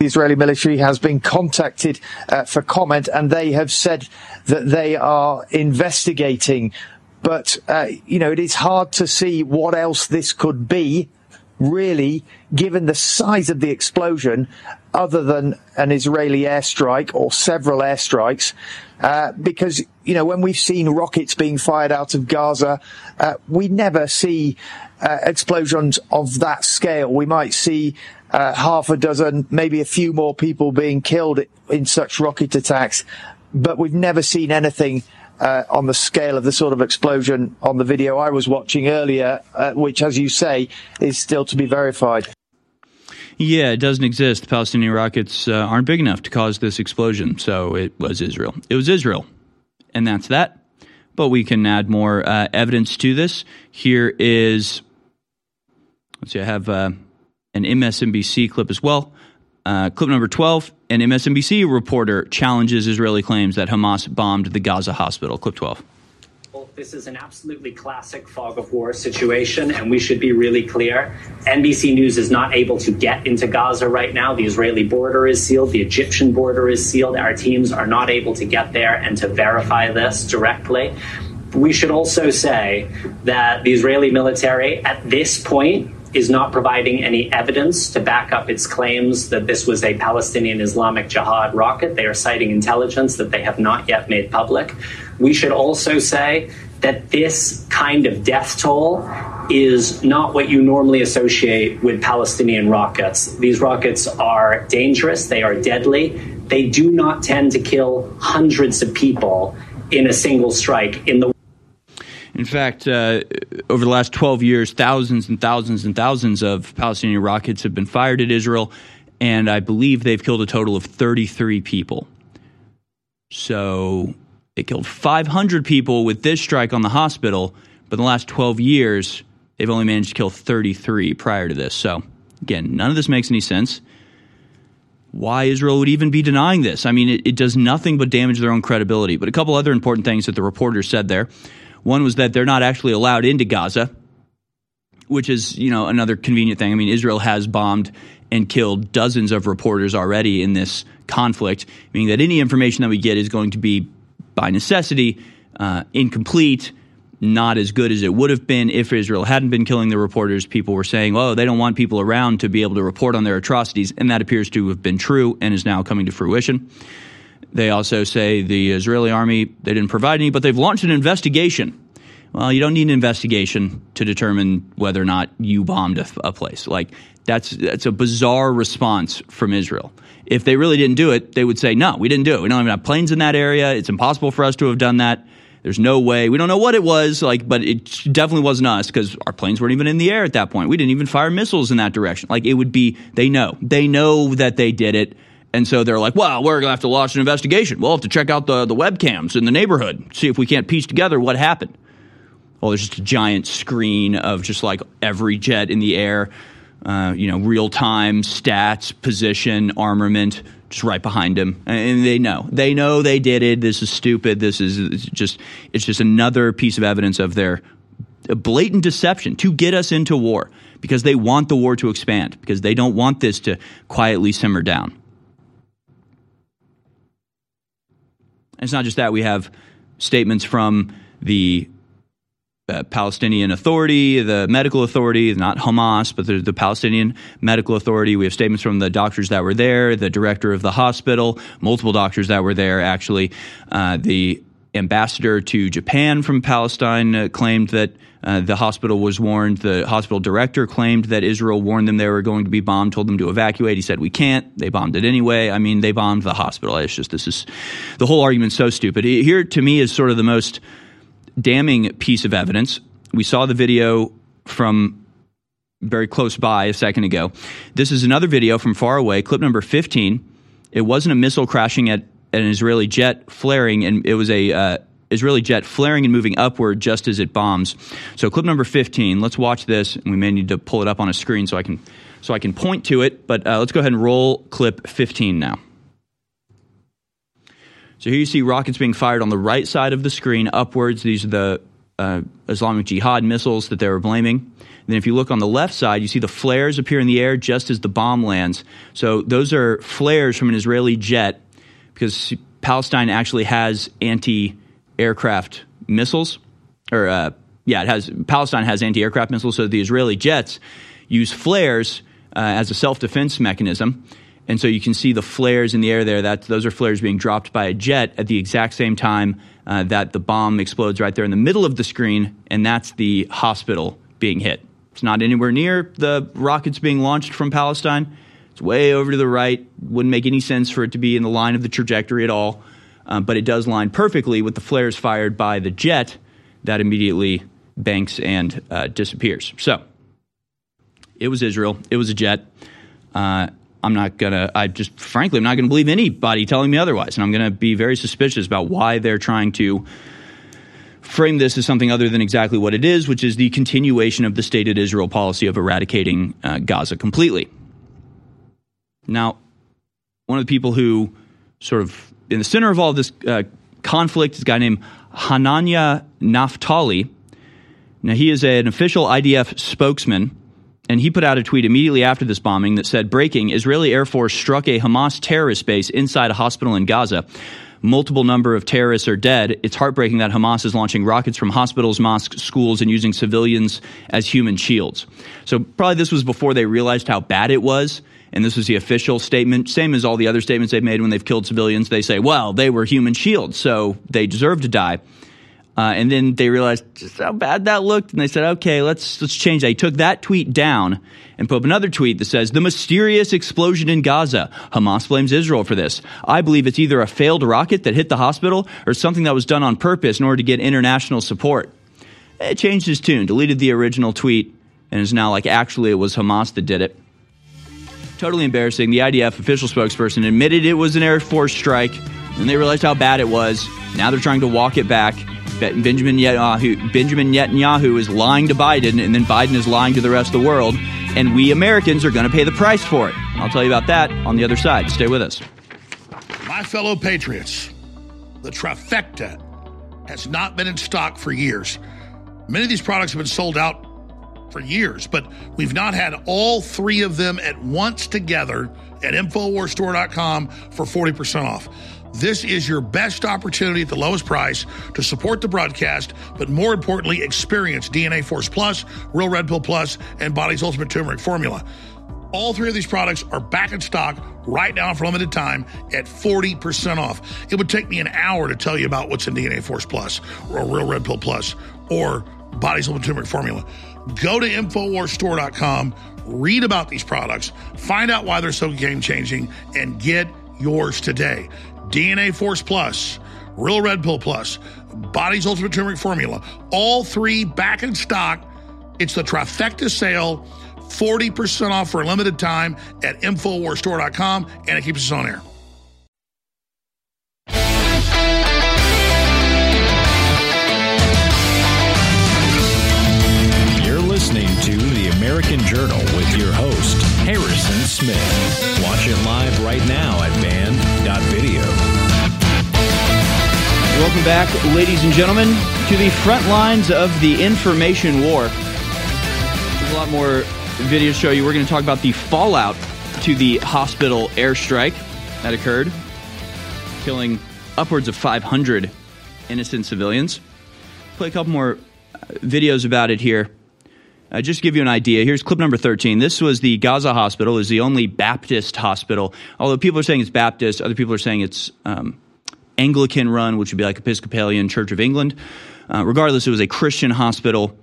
The Israeli military has been contacted uh, for comment, and they have said that they are investigating. But, uh, you know, it is hard to see what else this could be, really, given the size of the explosion, other than an Israeli airstrike or several airstrikes. Uh, because, you know, when we've seen rockets being fired out of Gaza, uh, we never see uh, explosions of that scale. We might see uh, half a dozen, maybe a few more people being killed in such rocket attacks, but we've never seen anything uh, on the scale of the sort of explosion on the video I was watching earlier, which, as you say, is still to be verified.
Yeah, it doesn't exist. The Palestinian rockets uh, aren't big enough to cause this explosion, so it was Israel. It was Israel, and that's that. But we can add more uh, evidence to this. Here is Let's see, I have uh, an MSNBC clip as well. Uh, clip number 12 an MSNBC reporter challenges Israeli claims that Hamas bombed the Gaza hospital. Clip 12.
This is an absolutely classic fog of war situation, and we should be really clear. NBC News is not able to get into Gaza right now. The Israeli border is sealed, the Egyptian border is sealed. Our teams are not able to get there and to verify this directly. We should also say that the Israeli military, at this point, is not providing any evidence to back up its claims that this was a Palestinian Islamic Jihad rocket. They are citing intelligence that they have not yet made public. We should also say that this kind of death toll is not what you normally associate with Palestinian rockets. These rockets are dangerous, they are deadly, they do not tend to kill hundreds of people in a single strike in the
in fact, uh, over the last 12 years, thousands and thousands and thousands of Palestinian rockets have been fired at Israel, and I believe they've killed a total of 33 people. So they killed 500 people with this strike on the hospital, but in the last 12 years, they've only managed to kill 33 prior to this. So, again, none of this makes any sense. Why Israel would even be denying this? I mean, it, it does nothing but damage their own credibility. But a couple other important things that the reporter said there. One was that they're not actually allowed into Gaza, which is, you know, another convenient thing. I mean, Israel has bombed and killed dozens of reporters already in this conflict, meaning that any information that we get is going to be by necessity, uh, incomplete, not as good as it would have been if Israel hadn't been killing the reporters. People were saying, oh, they don't want people around to be able to report on their atrocities. And that appears to have been true and is now coming to fruition. They also say the Israeli army, they didn't provide any, but they've launched an investigation. Well, you don't need an investigation to determine whether or not you bombed a, a place. Like, that's, that's a bizarre response from Israel. If they really didn't do it, they would say, no, we didn't do it. We don't even have planes in that area. It's impossible for us to have done that. There's no way. We don't know what it was, like, but it definitely wasn't us because our planes weren't even in the air at that point. We didn't even fire missiles in that direction. Like, it would be, they know. They know that they did it. And so they're like, well, we're going to have to launch an investigation. We'll have to check out the, the webcams in the neighborhood, see if we can't piece together what happened. Well, there's just a giant screen of just like every jet in the air, uh, you know, real time stats, position, armament, just right behind him. And they know. They know they did it. This is stupid. This is just, it's just another piece of evidence of their blatant deception to get us into war because they want the war to expand, because they don't want this to quietly simmer down. It's not just that. We have statements from the uh, Palestinian Authority, the medical authority, not Hamas, but the, the, Palestinian Medical Authority. We have statements from the doctors that were there, the director of the hospital, multiple doctors that were there, actually. Uh, the ambassador to Japan from Palestine uh, claimed that uh, the hospital was warned. The hospital director claimed that Israel warned them they were going to be bombed, told them to evacuate. He said, We can't. They bombed it anyway. I mean, they bombed the hospital. It's just, this is, the whole argument's so stupid. Here, to me, is sort of the most damning piece of evidence. We saw the video from very close by a second ago. This is another video from far away, clip number 15. It wasn't a missile crashing at an Israeli jet flaring, and it was a uh, Israeli jet flaring and moving upward just as it bombs. So clip number 15. Let's watch this, and we may need to pull it up on a screen so I can so I can point to it. But uh, let's go ahead and roll clip 15 now. So here you see rockets being fired on the right side of the screen upwards. These are the uh, Islamic Jihad missiles that they were blaming. And then if you look on the left side, you see the flares appear in the air just as the bomb lands. So those are flares from an Israeli jet because Palestine actually has anti-aircraft missiles, or uh, yeah, it has Palestine has anti-aircraft missiles. So the Israeli jets use flares uh, as a self-defense mechanism. And so you can see the flares in the air there. That those are flares being dropped by a jet at the exact same time uh, that the bomb explodes right there in the middle of the screen, and that's the hospital being hit. It's not anywhere near the rockets being launched from Palestine. It's way over to the right. Wouldn't make any sense for it to be in the line of the trajectory at all. Um, but it does line perfectly with the flares fired by the jet that immediately banks and uh, disappears. So it was Israel. It was a jet. Uh, I'm not going to, I just, frankly, I'm not going to believe anybody telling me otherwise. And I'm going to be very suspicious about why they're trying to frame this as something other than exactly what it is, which is the continuation of the stated Israel policy of eradicating uh, Gaza completely. Now, one of the people who sort of in the center of all this uh, conflict is a guy named Hananya Naftali. Now, he is an official IDF spokesman and he put out a tweet immediately after this bombing that said, Breaking Israeli Air Force struck a Hamas terrorist base inside a hospital in Gaza. Multiple number of terrorists are dead. It's heartbreaking that Hamas is launching rockets from hospitals, mosques, schools, and using civilians as human shields. So, probably this was before they realized how bad it was. And this was the official statement, same as all the other statements they've made when they've killed civilians. They say, well, they were human shields, so they deserve to die. Uh, and then they realized just how bad that looked, and they said, "Okay, let's let's change that." He took that tweet down and put up another tweet that says, "The mysterious explosion in Gaza. Hamas blames Israel for this. I believe it's either a failed rocket that hit the hospital or something that was done on purpose in order to get international support." It changed his tune, deleted the original tweet, and is now like, "Actually, it was Hamas that did it." Totally embarrassing. The IDF official spokesperson admitted it was an Air Force strike, and they realized how bad it was. Now they're trying to walk it back. Benjamin Netanyahu, uh, Benjamin Netanyahu is lying to Biden, and then Biden is lying to the rest of the world, and we Americans are going to pay the price for it. I'll tell you about that on the other side. Stay with us.
My fellow patriots, the trifecta has not been in stock for years. Many of these products have been sold out for years, but we've not had all three of them at once together at InfoWarsStore.com for 40% off. This is your best opportunity at the lowest price to support the broadcast, but more importantly, experience DNA Force Plus, Real Red Pill Plus, and Body's Ultimate Turmeric Formula. All three of these products are back in stock right now for limited time at 40% off. It would take me an hour to tell you about what's in DNA Force Plus or Real Red Pill Plus or Body's Ultimate Turmeric Formula. Go to InfoWarsStore.com, read about these products, find out why they're so game changing, and get yours today. DNA Force Plus, Real Red Pill Plus, Body's Ultimate Turmeric Formula, all three back in stock. It's the trifecta sale, 40% off for a limited time at InfoWarsStore.com, and it keeps us on air.
Journal with your host, Harrison Smith. Watch it live right now at band.video.
Welcome back, ladies and gentlemen, to the front lines of the information war. There's a lot more videos to show you. We're going to talk about the fallout to the hospital airstrike that occurred, killing upwards of 500 innocent civilians. Play a couple more uh, videos about it here. Uh, just to give you an idea, here's clip number 13. This was the Gaza hospital, is the only Baptist hospital. Although people are saying it's Baptist, other people are saying it's um, Anglican run, which would be like Episcopalian Church of England. Uh, regardless, it was a Christian hospital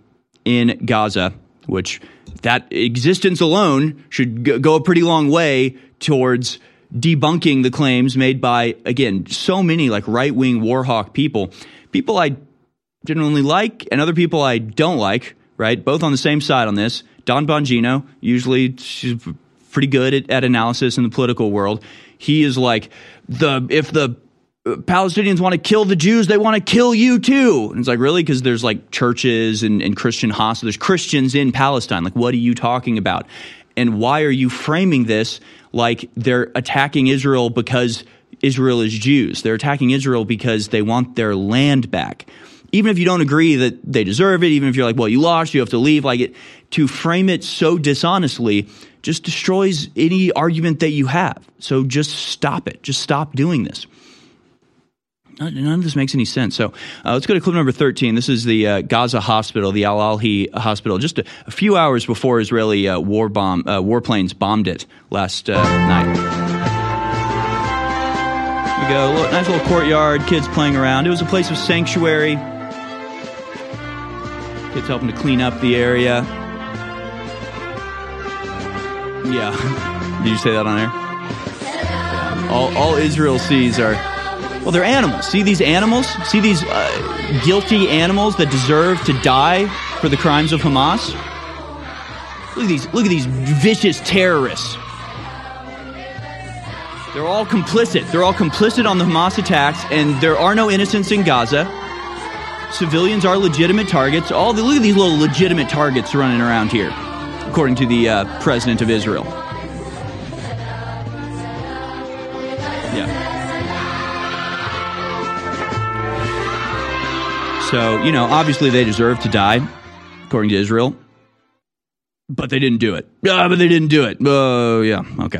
in Gaza, which that existence alone should go, a pretty long way towards debunking the claims made by, again, so many like right wing Warhawk people. People I genuinely like and other people I don't like, right? Both on the same side on this. Dan Bongino, usually she's pretty good at, at analysis in the political world. He is like, the if the Palestinians want to kill the Jews, they want to kill you too. And it's like, really? Because there's like churches and, and Christian hospitals, there's Christians in Palestine. Like, what are you talking about? And why are you framing this like they're attacking Israel because Israel is Jews? They're attacking Israel because they want their land back. Even if you don't agree that they deserve it, even if you're like, well, you lost, you have to leave, like it, to frame it so dishonestly just destroys any argument that you have. So just stop it. Just stop doing this. None of this makes any sense. So uh, let's go to clip number 13. This is the uh, Gaza hospital, the Al Ahli hospital, just a, a, few hours before Israeli uh, war bomb, uh, warplanes bombed it last uh, night. We go, nice little courtyard, kids playing around. It was a place of sanctuary. Kids helping to clean up the area. Yeah. Did you say that on air? All, all Israel sees are well, they're animals. See these animals? See these uh, guilty animals that deserve to die for the crimes of Hamas? Look at these, look at these vicious terrorists. They're all complicit. They're all complicit on the Hamas attacks, and there are no innocents in Gaza. Civilians are legitimate targets. All the, look at these little legitimate targets running around here, according to the uh, president of Israel. Yeah. So, you know, obviously they deserve to die, according to Israel. But they didn't do it. Ah, but they didn't do it. Oh, yeah. Okay.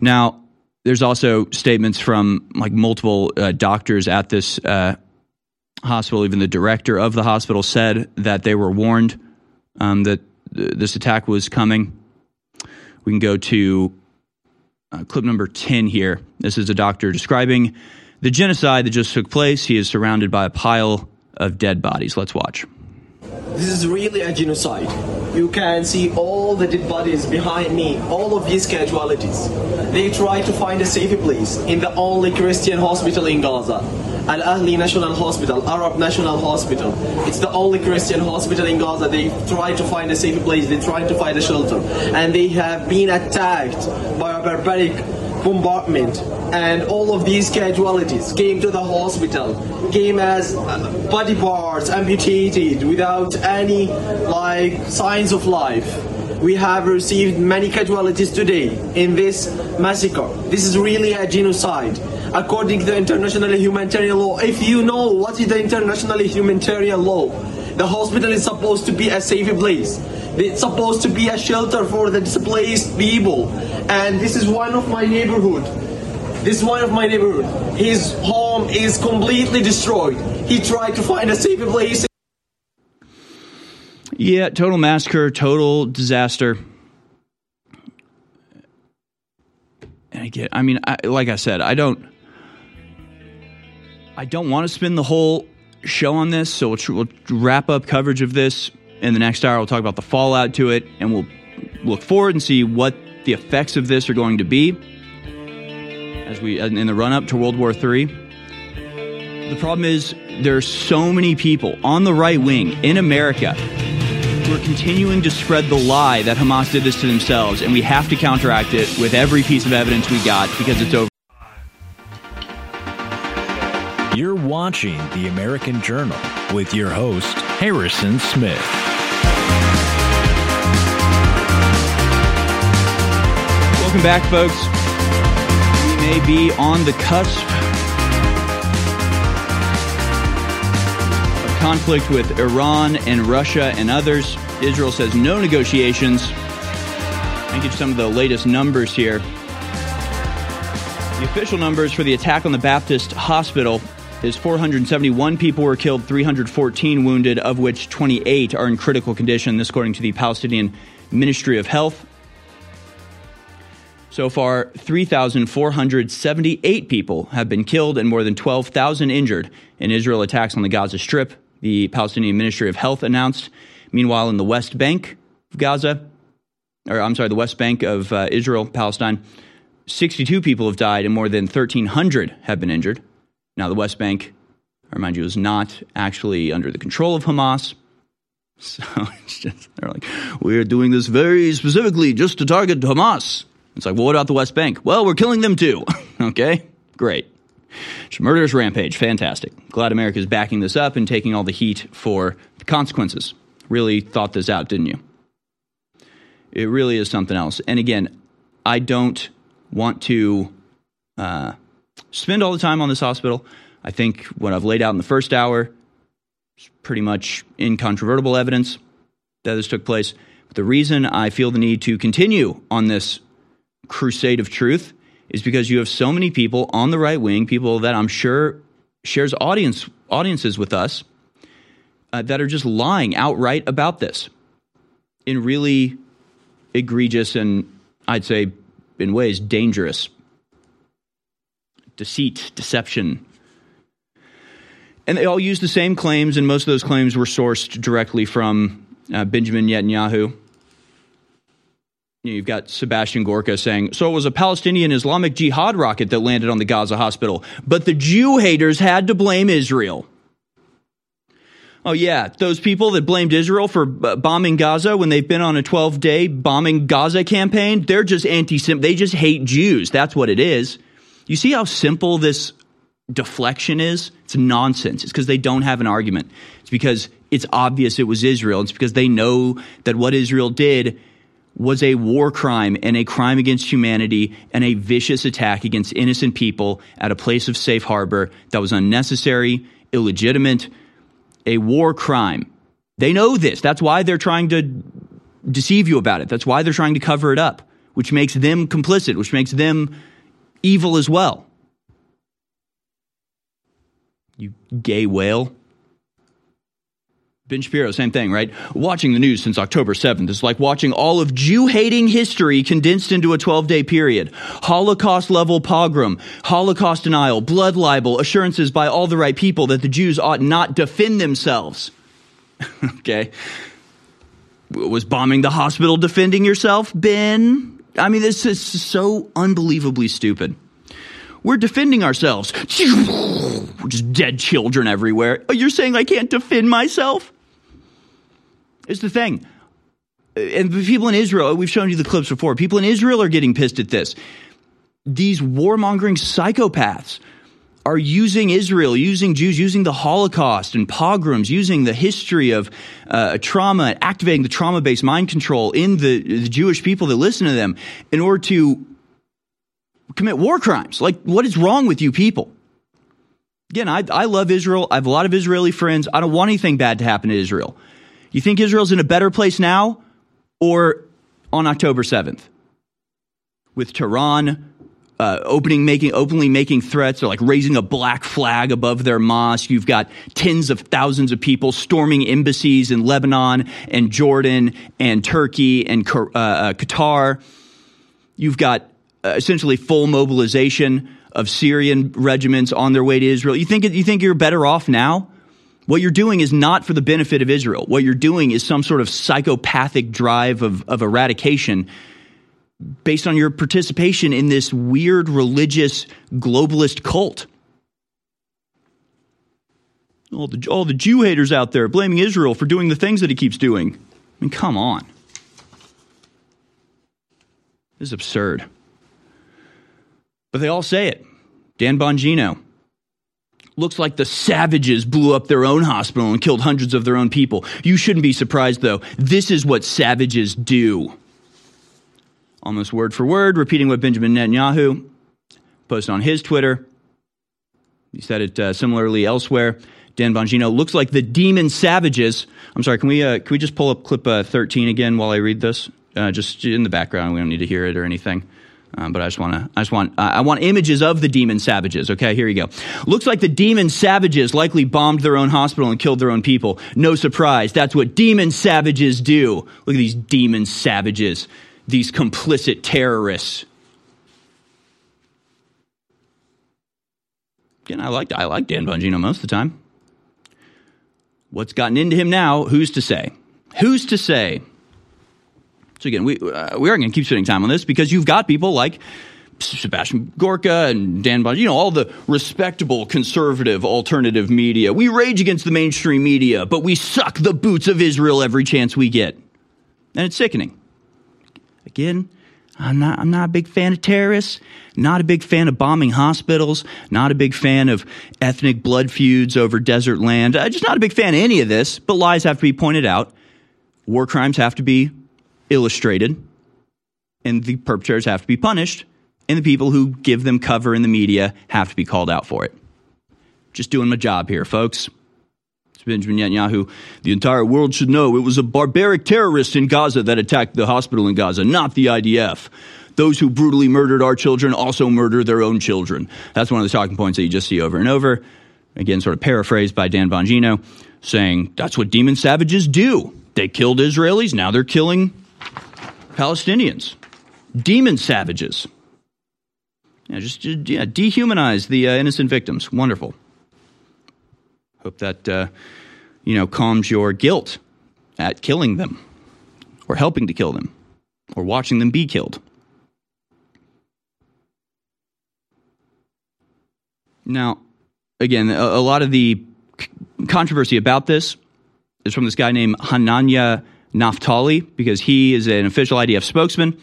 Now, there's also statements from like multiple uh, doctors at this uh, hospital. Even the director of the hospital said that they were warned um, that th- this attack was coming. We can go to uh, clip number 10 here. This is a doctor describing the genocide that just took place. He is surrounded by a pile of dead bodies. Let's watch.
This is really a genocide. You can see all the dead bodies behind me, all of these casualties. They try to find a safe place in the only Christian hospital in Gaza. Al Ahli National Hospital, Arab National Hospital. It's the only Christian hospital in Gaza. They try to find a safe place, they try to find a shelter. And they have been attacked by a barbaric bombardment and all of these casualties came to the hospital came as uh, body parts amputated without any like signs of life we have received many casualties today in this massacre this is really a genocide according to the international humanitarian law if you know what is the international humanitarian law the hospital is supposed to be a safe place it's supposed to be a shelter for the displaced people. And this is one of my neighborhood. This is one of my neighborhood. His home is completely destroyed. He tried to find a safe place.
Yeah, total massacre, total disaster. And I get, I mean, I, like I said, I don't, I don't want to spend the whole show on this, so we'll, we'll wrap up coverage of this in the next hour. We'll talk about the fallout to it, and we'll look forward and see what the effects of this are going to be as we in the run up to World War III. The problem is there are so many people on the right wing in America who are continuing to spread the lie that Hamas did this to themselves, and we have to counteract it with every piece of evidence we got because it's over.
Watching The American Journal with your host, Harrison Smith.
Welcome back, folks. We may be on the cusp of conflict with Iran and Russia and others. Israel says no negotiations. I give some of the latest numbers here. The official numbers for the attack on the Baptist hospital is 471 people were killed, 314 wounded, of which 28 are in critical condition. This, according to the Palestinian Ministry of Health. So far, 3,478 people have been killed and more than 12,000 injured in Israel attacks on the Gaza Strip, the Palestinian Ministry of Health announced. Meanwhile, in the West Bank of Gaza, or I'm sorry, the West Bank of uh, Israel, Palestine, 62 people have died and more than 1,300 have been injured. Now, the West Bank, I remind you, is not actually under the control of Hamas. So it's just, they're like, we're doing this very specifically just to target Hamas. It's like, well, what about the West Bank? Well, we're killing them too. okay, great. It's a murderous rampage. Fantastic. Glad America is backing this up and taking all the heat for the consequences. Really thought this out, didn't you? It really is something else. And again, I don't want to uh, spend all the time on this hospital. I think what I've laid out in the first hour is pretty much incontrovertible evidence that this took place. But the reason I feel the need to continue on this crusade of truth is because you have so many people on the right wing, people that I'm sure shares audience audiences with us uh, that are just lying outright about this in really egregious and I'd say in ways dangerous deceit, deception. And they all use the same claims, and most of those claims were sourced directly from uh, Benjamin Netanyahu. You've got Sebastian Gorka saying, so it was a Palestinian Islamic Jihad rocket that landed on the Gaza hospital, but the Jew haters had to blame Israel. Oh, yeah, those people that blamed Israel for bombing Gaza when they've been on a 12 day bombing Gaza campaign, they're just anti Semitic. They just hate Jews. That's what it is. You see how simple this deflection is? It's nonsense. It's because they don't have an argument. It's because it's obvious it was Israel. It's because they know that what Israel did was a war crime and a crime against humanity and a vicious attack against innocent people at a place of safe harbor that was unnecessary, illegitimate, a war crime. They know this. That's why they're trying to deceive you about it. That's why they're trying to cover it up, which makes them complicit, which makes them evil as well. You gay whale. Ben Shapiro, same thing, right? Watching the news since October 7th is like watching all of Jew hating history condensed into a 12 day period. Holocaust level pogrom, Holocaust denial, blood libel, assurances by all the right people that the Jews ought not defend themselves. okay. Was bombing the hospital defending yourself, Ben? I mean, this is so unbelievably stupid. We're defending ourselves. Just dead children everywhere. Oh, you're saying I can't defend myself? Is the thing. Uh, and the people in Israel, uh, we've shown you the clips before, people in Israel are getting pissed at this. These warmongering psychopaths are using Israel, using Jews, using the Holocaust and pogroms, using the history of uh, trauma, activating the trauma based mind control in the, the Jewish people that listen to them in order to commit war crimes. Like, what is wrong with you people? Again, I, I love Israel. I have a lot of Israeli friends. I don't want anything bad to happen to Israel. You think Israel's in a better place now or on October 7th? With Tehran uh, opening making openly making threats or like raising a black flag above their mosque. You've got tens of thousands of people storming embassies in Lebanon and Jordan and Turkey and uh, uh, Qatar. You've got uh, essentially full mobilization of Syrian regiments on their way to Israel. You think you think you're better off now? What you're doing is not for the benefit of Israel. What you're doing is some sort of psychopathic drive of, of eradication based on your participation in this weird religious globalist cult. All the, all the Jew haters out there blaming Israel for doing the things that he keeps doing. I mean, come on. This is absurd. But they all say it. Dan Bongino. Looks like the savages blew up their own hospital and killed hundreds of their own people. You shouldn't be surprised, though. This is what savages do almost word for word, repeating what Benjamin Netanyahu posted on his Twitter. He said it uh, similarly elsewhere. Dan Bongino looks like the demon savages. I'm sorry. Can we uh, can we just pull up clip uh, 13 again while I read this? Uh, just in the background. We don't need to hear it or anything. Um, but I just want to, I just want, uh, I want images of the demon savages. Okay, here you go. Looks like the demon savages likely bombed their own hospital and killed their own people. No surprise. That's what demon savages do. Look at these demon savages these complicit terrorists. Again, I like I like Dan Bongino most of the time. What's gotten into him now? Who's to say? Who's to say? So again, we uh, we are going to keep spending time on this because you've got people like Sebastian Gorka and Dan Bongino, you know, all the respectable conservative alternative media. We rage against the mainstream media, but we suck the boots of Israel every chance we get, and it's sickening. Again, I'm not, I'm not a big fan of terrorists, not a big fan of bombing hospitals, not a big fan of ethnic blood feuds over desert land. I'm just not a big fan of any of this, but lies have to be pointed out. War crimes have to be illustrated, and the perpetrators have to be punished, and the people who give them cover in the media have to be called out for it. Just doing my job here, folks. Benjamin Netanyahu, the entire world should know it was a barbaric terrorist in Gaza that attacked the hospital in Gaza, not the IDF. Those who brutally murdered our children also murder their own children. That's one of the talking points that you just see over and over. Again, sort of paraphrased by Dan Bongino, saying that's what demon savages do. They killed Israelis, now they're killing Palestinians. Demon savages. Yeah, just, yeah, dehumanize the uh, innocent victims. Wonderful. Hope that, uh, you know, calms your guilt at killing them or helping to kill them or watching them be killed. Now, again, a, a lot of the c- controversy about this is from this guy named Hananya Naftali because he is an official IDF spokesman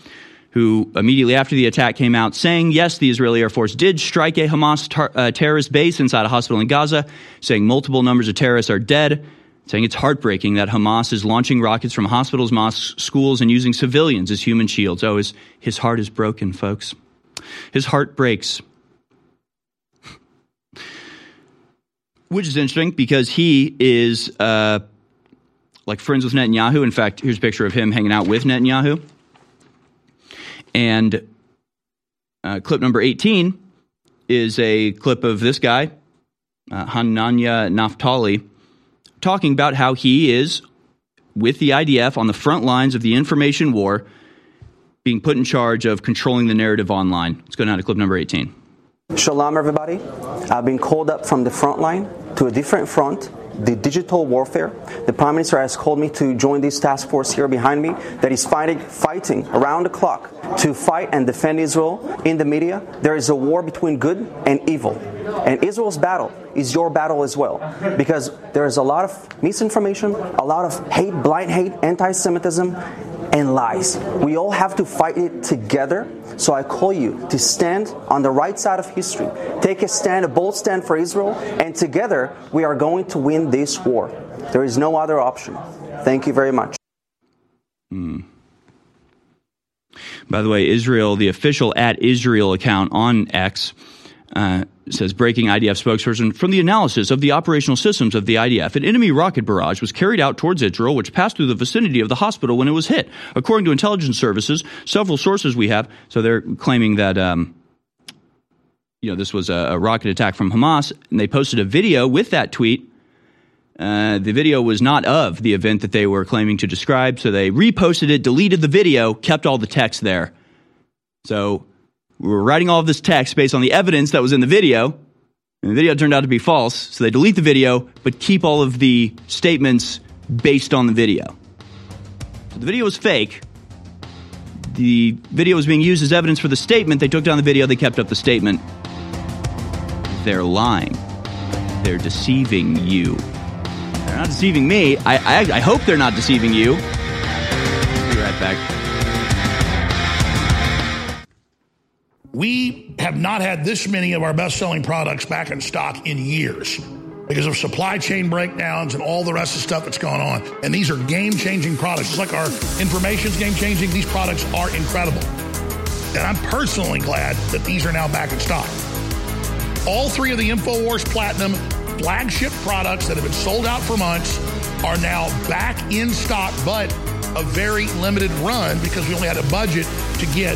who immediately after the attack came out saying, yes, the Israeli Air Force did strike a Hamas tar- uh, terrorist base inside a hospital in Gaza, saying multiple numbers of terrorists are dead, saying it's heartbreaking that Hamas is launching rockets from hospitals, mosques, schools, and using civilians as human shields. Oh, his, his heart is broken, folks. His heart breaks. Which is interesting because he is uh, like friends with Netanyahu. In fact, here's a picture of him hanging out with Netanyahu. And uh, clip number 18 is a clip of this guy, uh, Hananya Naftali, talking about how he is with the IDF on the front lines of the information war, being put in charge of controlling the narrative online. Let's go down to clip number 18.
Shalom, everybody. I've been called up from the front line to a different front the digital warfare. The Prime Minister has called me to join this task force here behind me that is fighting, fighting around the clock to fight and defend Israel in the media. There is a war between good and evil. And Israel's battle is your battle as well. Because there is a lot of misinformation, a lot of hate, blind hate, anti Semitism, and lies. We all have to fight it together. So I call you to stand on the right side of history. Take a stand, a bold stand for Israel, and together we are going to win this war. There is no other option. Thank you very much.
Hmm. By the way, Israel, the official at Israel account on X, uh, says breaking IDF spokesperson from the analysis of the operational systems of the IDF, an enemy rocket barrage was carried out towards Israel, which passed through the vicinity of the hospital when it was hit. According to intelligence services, several sources we have, so they're claiming that um, you know, this was a, a rocket attack from Hamas, and they posted a video with that tweet. Uh, the video was not of the event that they were claiming to describe, so they reposted it, deleted the video, kept all the text there. So we were writing all of this text based on the evidence that was in the video, and the video turned out to be false, so they delete the video, but keep all of the statements based on the video. So the video was fake. The video was being used as evidence for the statement. They took down the video, they kept up the statement. They're lying. They're deceiving you. They're not deceiving me. I, I, I hope they're not deceiving you. Be right back.
We have not had this many of our best selling products back in stock in years because of supply chain breakdowns and all the rest of the stuff that's gone on. And these are game changing products. Just like our information's game changing, these products are incredible. And I'm personally glad that these are now back in stock. All three of the InfoWars Platinum flagship products that have been sold out for months are now back in stock, but a very limited run because we only had a budget to get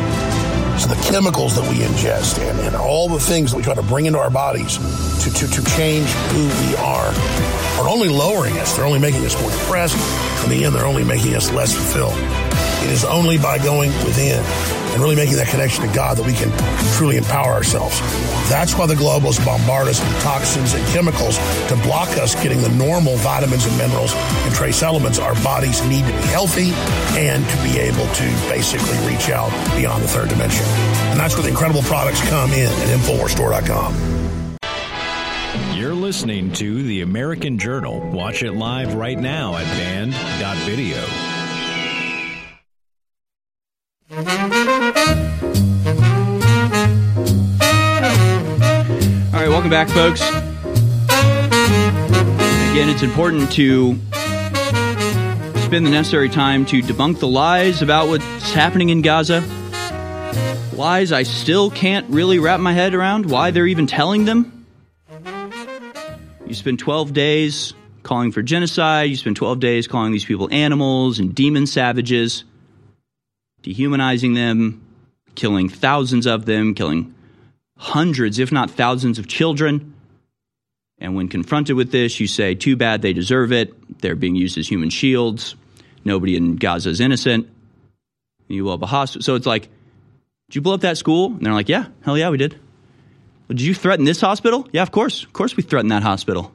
So the chemicals that we ingest and, and all the things that we try to bring into our bodies to, to, to change who we are are only lowering us. They're only making us more depressed. In the end, they're only making us less fulfilled. It is only by going within and really making that connection to God that we can truly empower ourselves. That's why the globalists bombard us with toxins and chemicals to block us getting the normal vitamins and minerals and trace elements our bodies need to be healthy and to be able to basically reach out beyond the third dimension. And that's where the incredible products come in at InfoWarsStore.com.
You're listening to The American Journal. Watch it live right now at band.video.
back, folks. Again, it's important to spend the necessary time to debunk the lies about what's happening in Gaza. Lies I still can't really wrap my head around why they're even telling them. You spend 12 days calling for genocide, you spend 12 days calling these people animals and demon savages, dehumanizing them, killing thousands of them, killing hundreds, if not thousands, of children. And when confronted with this, you say, too bad they deserve it. They're being used as human shields. Nobody in Gaza is innocent. You blow up a hospital. So it's like, did you blow up that school? And they're like, yeah, hell yeah, we did. Well, did you threaten this hospital? Yeah, of course. Of course we threatened that hospital.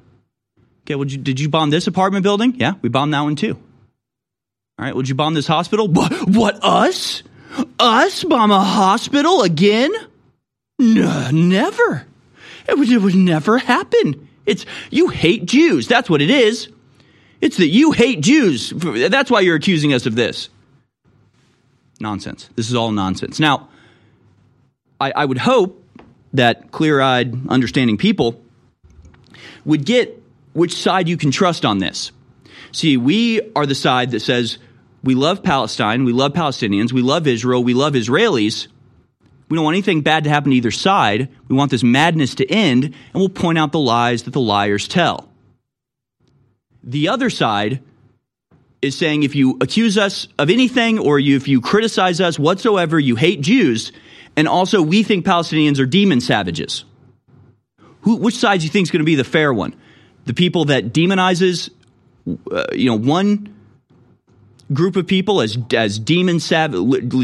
Okay, well, did you, did you bomb this apartment building? Yeah, we bombed that one too. All right, would you bomb this hospital? What, what us? Us bomb a hospital again? No, never. It would, it would never happen. It's you hate Jews. That's what it is. It's that you hate Jews. That's why you're accusing us of this. Nonsense. This is all nonsense. Now, I, I would hope that clear eyed, understanding people would get which side you can trust on this. See, we are the side that says we love Palestine, we love Palestinians, we love Israel, we love Israelis. We don't want anything bad to happen to either side. We want this madness to end, and we'll point out the lies that the liars tell. The other side is saying if you accuse us of anything or if you criticize us whatsoever, you hate Jews, and also we think Palestinians are demon savages. Who, which side do you think is going to be the fair one? The people that demonizes, uh, you know, one group of people as as demon sav-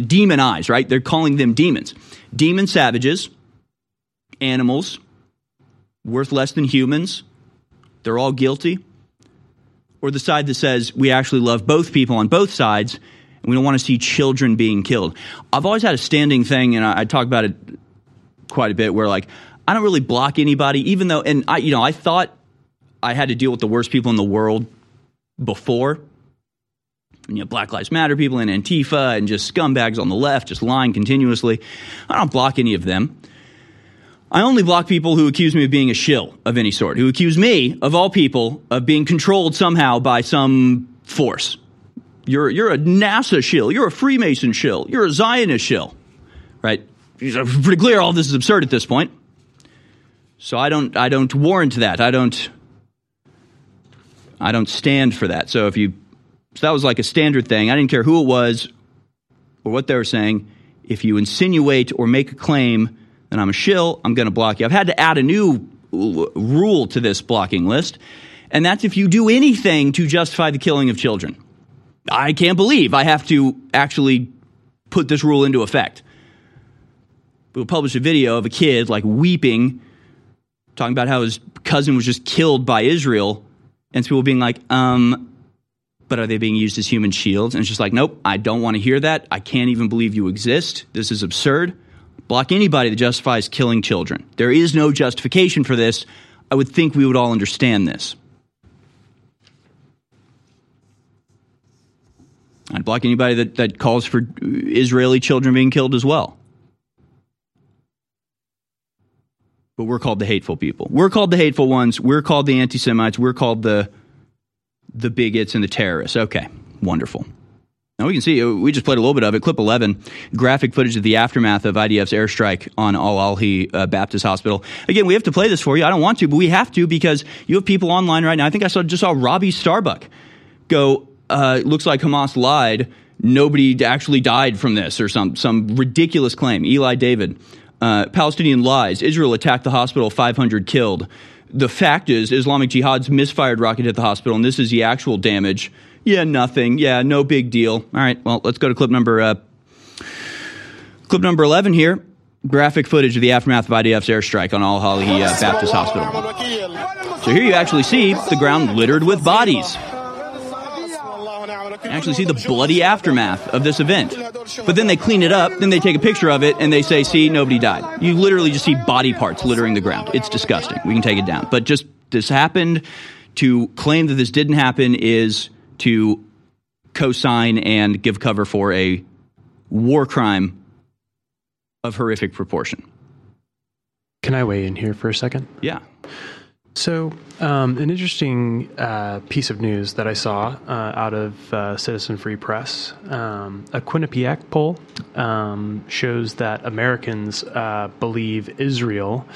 demonized, right? They're calling them demons, demon savages, animals, worth less than humans, they're all guilty, or the side that says we actually love both people on both sides and we don't want to see children being killed. I've always had a standing thing, and I, I talk about it quite a bit, where like I don't really block anybody, even though, and I, you know, I thought I had to deal with the worst people in the world before. You know, Black Lives Matter people and Antifa and just scumbags on the left just lying continuously. I don't block any of them. I only block people who accuse me of being a shill of any sort, who accuse me, of all people, of being controlled somehow by some force. You're, you're a NASA shill. You're a Freemason shill. You're a Zionist shill. Right? It's pretty clear all this is absurd at this point. So I don't, I don't warrant that. I don't, I don't stand for that. So if you, so that was like a standard thing. I didn't care who it was or what they were saying. If you insinuate or make a claim that I'm a shill, I'm going to block you. I've had to add a new rule to this blocking list, and that's if you do anything to justify the killing of children. I can't believe I have to actually put this rule into effect. We'll publish a video of a kid like weeping, talking about how his cousin was just killed by Israel, and people being like, um, but are they being used as human shields? And it's just like, nope, I don't want to hear that. I can't even believe you exist. This is absurd. Block anybody that justifies killing children. There is no justification for this. I would think we would all understand this. I'd block anybody that, that calls for Israeli children being killed as well. But we're called the hateful people. We're called the hateful ones. We're called the anti Semites. We're called the the bigots and the terrorists. Okay, wonderful. Now we can see, we just played a little bit of it. Clip 11, graphic footage of the aftermath of IDF's airstrike on Al Ahli uh, Baptist Hospital. Again, we have to play this for you. I don't want to, but we have to because you have people online right now. I think I saw, just saw Robbie Starbuck go, uh, looks like Hamas lied. Nobody actually died from this, or some some ridiculous claim. Eli David, uh, Palestinian lies. Israel attacked the hospital, 500 killed. The fact is, Islamic Jihad's misfired rocket hit the hospital, and this is the actual damage. Yeah, nothing. Yeah, no big deal. All right, well, let's go to clip number uh, clip number 11 here. Graphic footage of the aftermath of IDF's airstrike on Al Ahli uh, Baptist Hospital. So here you actually see the ground littered with bodies actually see the bloody aftermath of this event. But then they clean it up, then they take a picture of it, and they say, see, nobody died. You literally just see body parts littering the ground. It's disgusting. We can take it down. But just this happened. To claim that this didn't happen is to co sign and give cover for a war crime of horrific proportion.
Can I weigh in here for a second?
Yeah.
So, um, an interesting uh, piece of news that I saw uh, out of uh, Citizen Free Press um, a Quinnipiac poll um, shows that Americans uh, believe Israel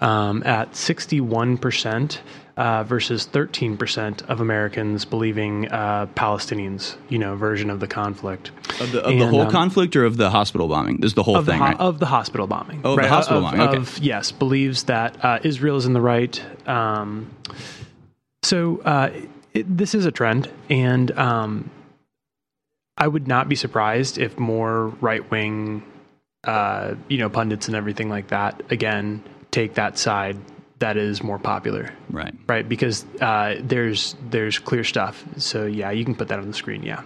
um, at 61% uh, versus 13% of Americans believing uh, Palestinians, you know, version of the conflict.
Of the, of and, the whole um, conflict or of the hospital bombing? This is the whole
of
thing,
the
right?
Of the hospital bombing.
Oh, right? the hospital
of,
bombing, okay.
Of, yes, believes that uh, Israel is in the right. Um, so uh, it, this is a trend, and um, I would not be surprised if more right wing, uh, you know, pundits and everything like that, again, take that side that is more popular.
Right.
Right. Because uh, there's there's clear stuff. So yeah, you can put that on the screen. Yeah.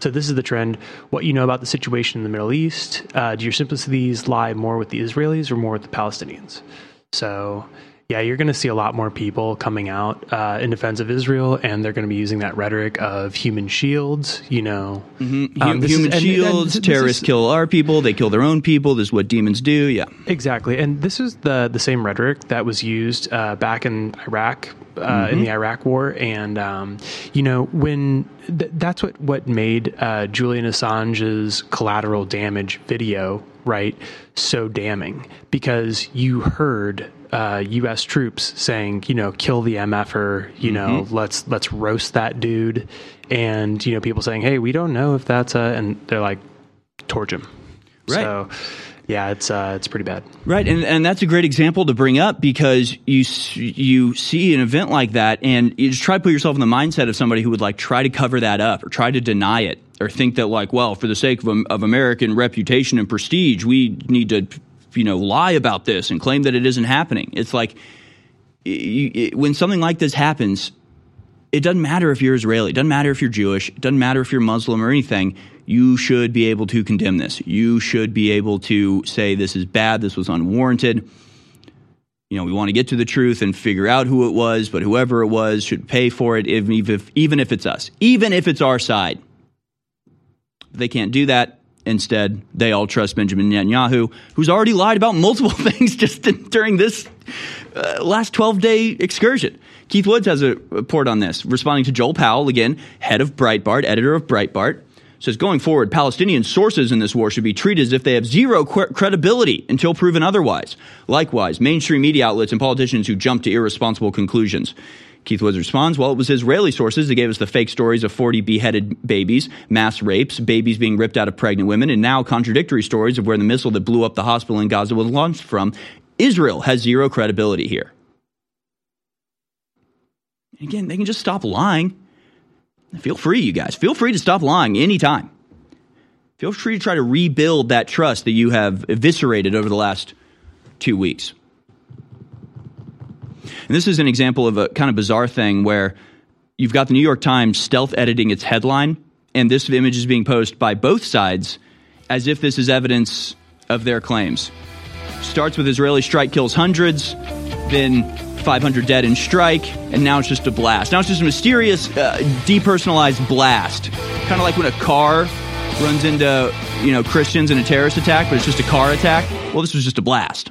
So this is the trend. What you know about the situation in the Middle East? Uh, do your sympathies lie more with the Israelis or more with the Palestinians? So yeah, you're going to see a lot more people coming out uh, in defense of Israel, and they're going to be using that rhetoric of human shields. You know,
mm-hmm. um, human is, shields. And, and terrorists is, kill our people; they kill their own people. This is what demons do. Yeah,
exactly. And this is the the same rhetoric that was used uh, back in Iraq uh, mm-hmm. in the Iraq War, and um, you know when th- that's what what made uh, Julian Assange's collateral damage video right so damning because you heard uh, U.S. troops saying, you know, kill the MFer, you mm-hmm. know, let's let's roast that dude, and you know, people saying, hey, we don't know if that's a, and they're like, torch him.
Right.
So, yeah, it's uh, it's pretty bad.
Right, and and that's a great example to bring up because you you see an event like that, and you just try to put yourself in the mindset of somebody who would like try to cover that up or try to deny it or think that like, well, for the sake of, of American reputation and prestige, we need to you know lie about this and claim that it isn't happening. It's like you, it, when something like this happens, it doesn't matter if you're Israeli, it doesn't matter if you're Jewish, it doesn't matter if you're Muslim or anything. You should be able to condemn this. You should be able to say this is bad, this was unwarranted. You know, we want to get to the truth and figure out who it was, but whoever it was should pay for it, even if, even if it's us, even if it's our side. They can't do that. Instead, they all trust Benjamin Netanyahu, who's already lied about multiple things just during this uh, last 12 day excursion. Keith Woods has a report on this, responding to Joel Pollak, again, head of Breitbart, editor of Breitbart. Says going forward, Palestinian sources in this war should be treated as if they have zero qu- credibility until proven otherwise. Likewise, mainstream media outlets and politicians who jump to irresponsible conclusions. Keith Woods responds, well, it was Israeli sources that gave us the fake stories of 40 beheaded babies, mass rapes, babies being ripped out of pregnant women, and now contradictory stories of where the missile that blew up the hospital in Gaza was launched from. Israel has zero credibility here. Again, they can just stop lying. Feel free, you guys. Feel free to stop lying anytime. Feel free to try to rebuild that trust that you have eviscerated over the last two weeks. And this is an example of a kind of bizarre thing where you've got the New York Times stealth editing its headline, and this image is being posted by both sides as if this is evidence of their claims. Starts with Israeli strike kills hundreds, then 500 dead in strike, and now it's just a blast. Now it's just a mysterious, uh, depersonalized blast. Kind of like when a car runs into, you know, Christians in a terrorist attack, but it's just a car attack. Well, this was just a blast.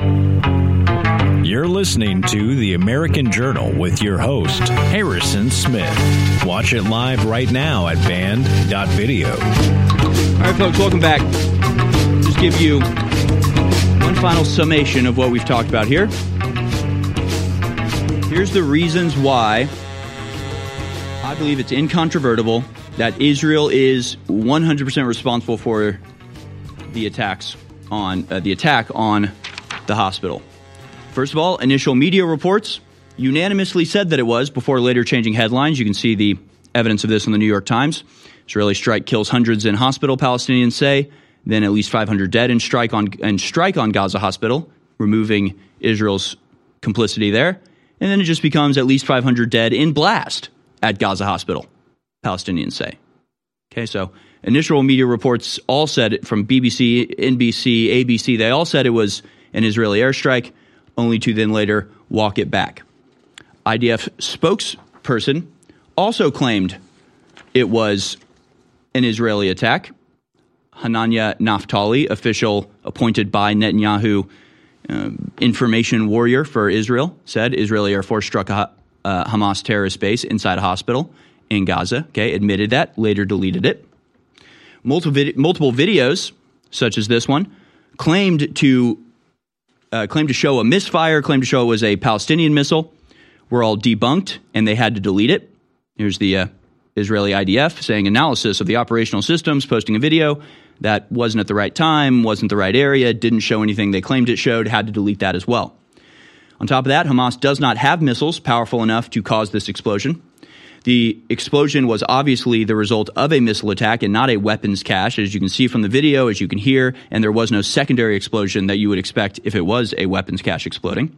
You're listening to The American Journal with your host, Harrison Smith. Watch it live right now at band.video.
All right, folks, welcome back. Just give you one final summation of what we've talked about here. Here's the reasons why I believe it's incontrovertible that Israel is 100% responsible for the attacks on uh, the attack on the hospital. First of all, initial media reports unanimously said that it was before later changing headlines. You can see the evidence of this in the New York Times. Israeli strike kills hundreds in hospital, Palestinians say. Then at least 500 dead in strike on and strike on Gaza hospital, removing Israel's complicity there. And then it just becomes at least 500 dead in blast at Gaza hospital, Palestinians say. Okay, so initial media reports all said it from BBC, NBC, ABC, they all said it was an Israeli airstrike only to then later walk it back. IDF spokesperson also claimed it was an Israeli attack. Hananya Naftali, official appointed by Netanyahu, uh, information warrior for Israel, said Israeli Air Force struck a uh, Hamas terrorist base inside a hospital in Gaza. Okay, admitted that, later deleted it. Multiple, vid- multiple videos, such as this one, claimed to uh, claimed to show a misfire, claimed to show it was a Palestinian missile, were all debunked and they had to delete it. Here's the uh, Israeli IDF saying analysis of the operational systems, posting a video that wasn't at the right time, wasn't the right area, didn't show anything they claimed it showed, had to delete that as well. On top of that, Hamas does not have missiles powerful enough to cause this explosion. The explosion was obviously the result of a missile attack and not a weapons cache, as you can see from the video, as you can hear, and there was no secondary explosion that you would expect if it was a weapons cache exploding.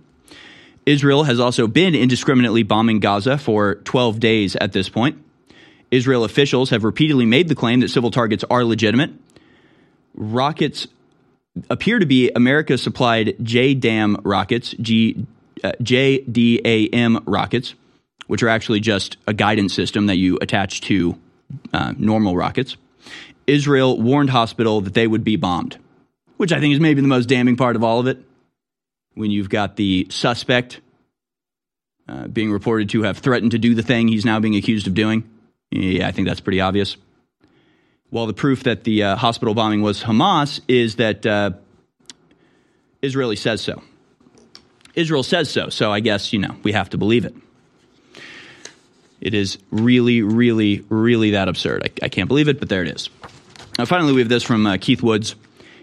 Israel has also been indiscriminately bombing Gaza for 12 days at this point. Israel officials have repeatedly made the claim that civil targets are legitimate. Rockets appear to be America supplied JDAM rockets, G, uh, JDAM rockets, which are actually just a guidance system that you attach to uh, normal rockets. Israel warned hospital that they would be bombed, which I think is maybe the most damning part of all of it. When you've got the suspect uh, being reported to have threatened to do the thing he's now being accused of doing. Yeah, I think that's pretty obvious. While the proof that the uh, hospital bombing was Hamas is that uh, Israeli says so. Israel says so, so I guess, you know, we have to believe it. It is really, really, really that absurd. I, I can't believe it, but there it is. Now, finally, we have this from uh, Keith Woods.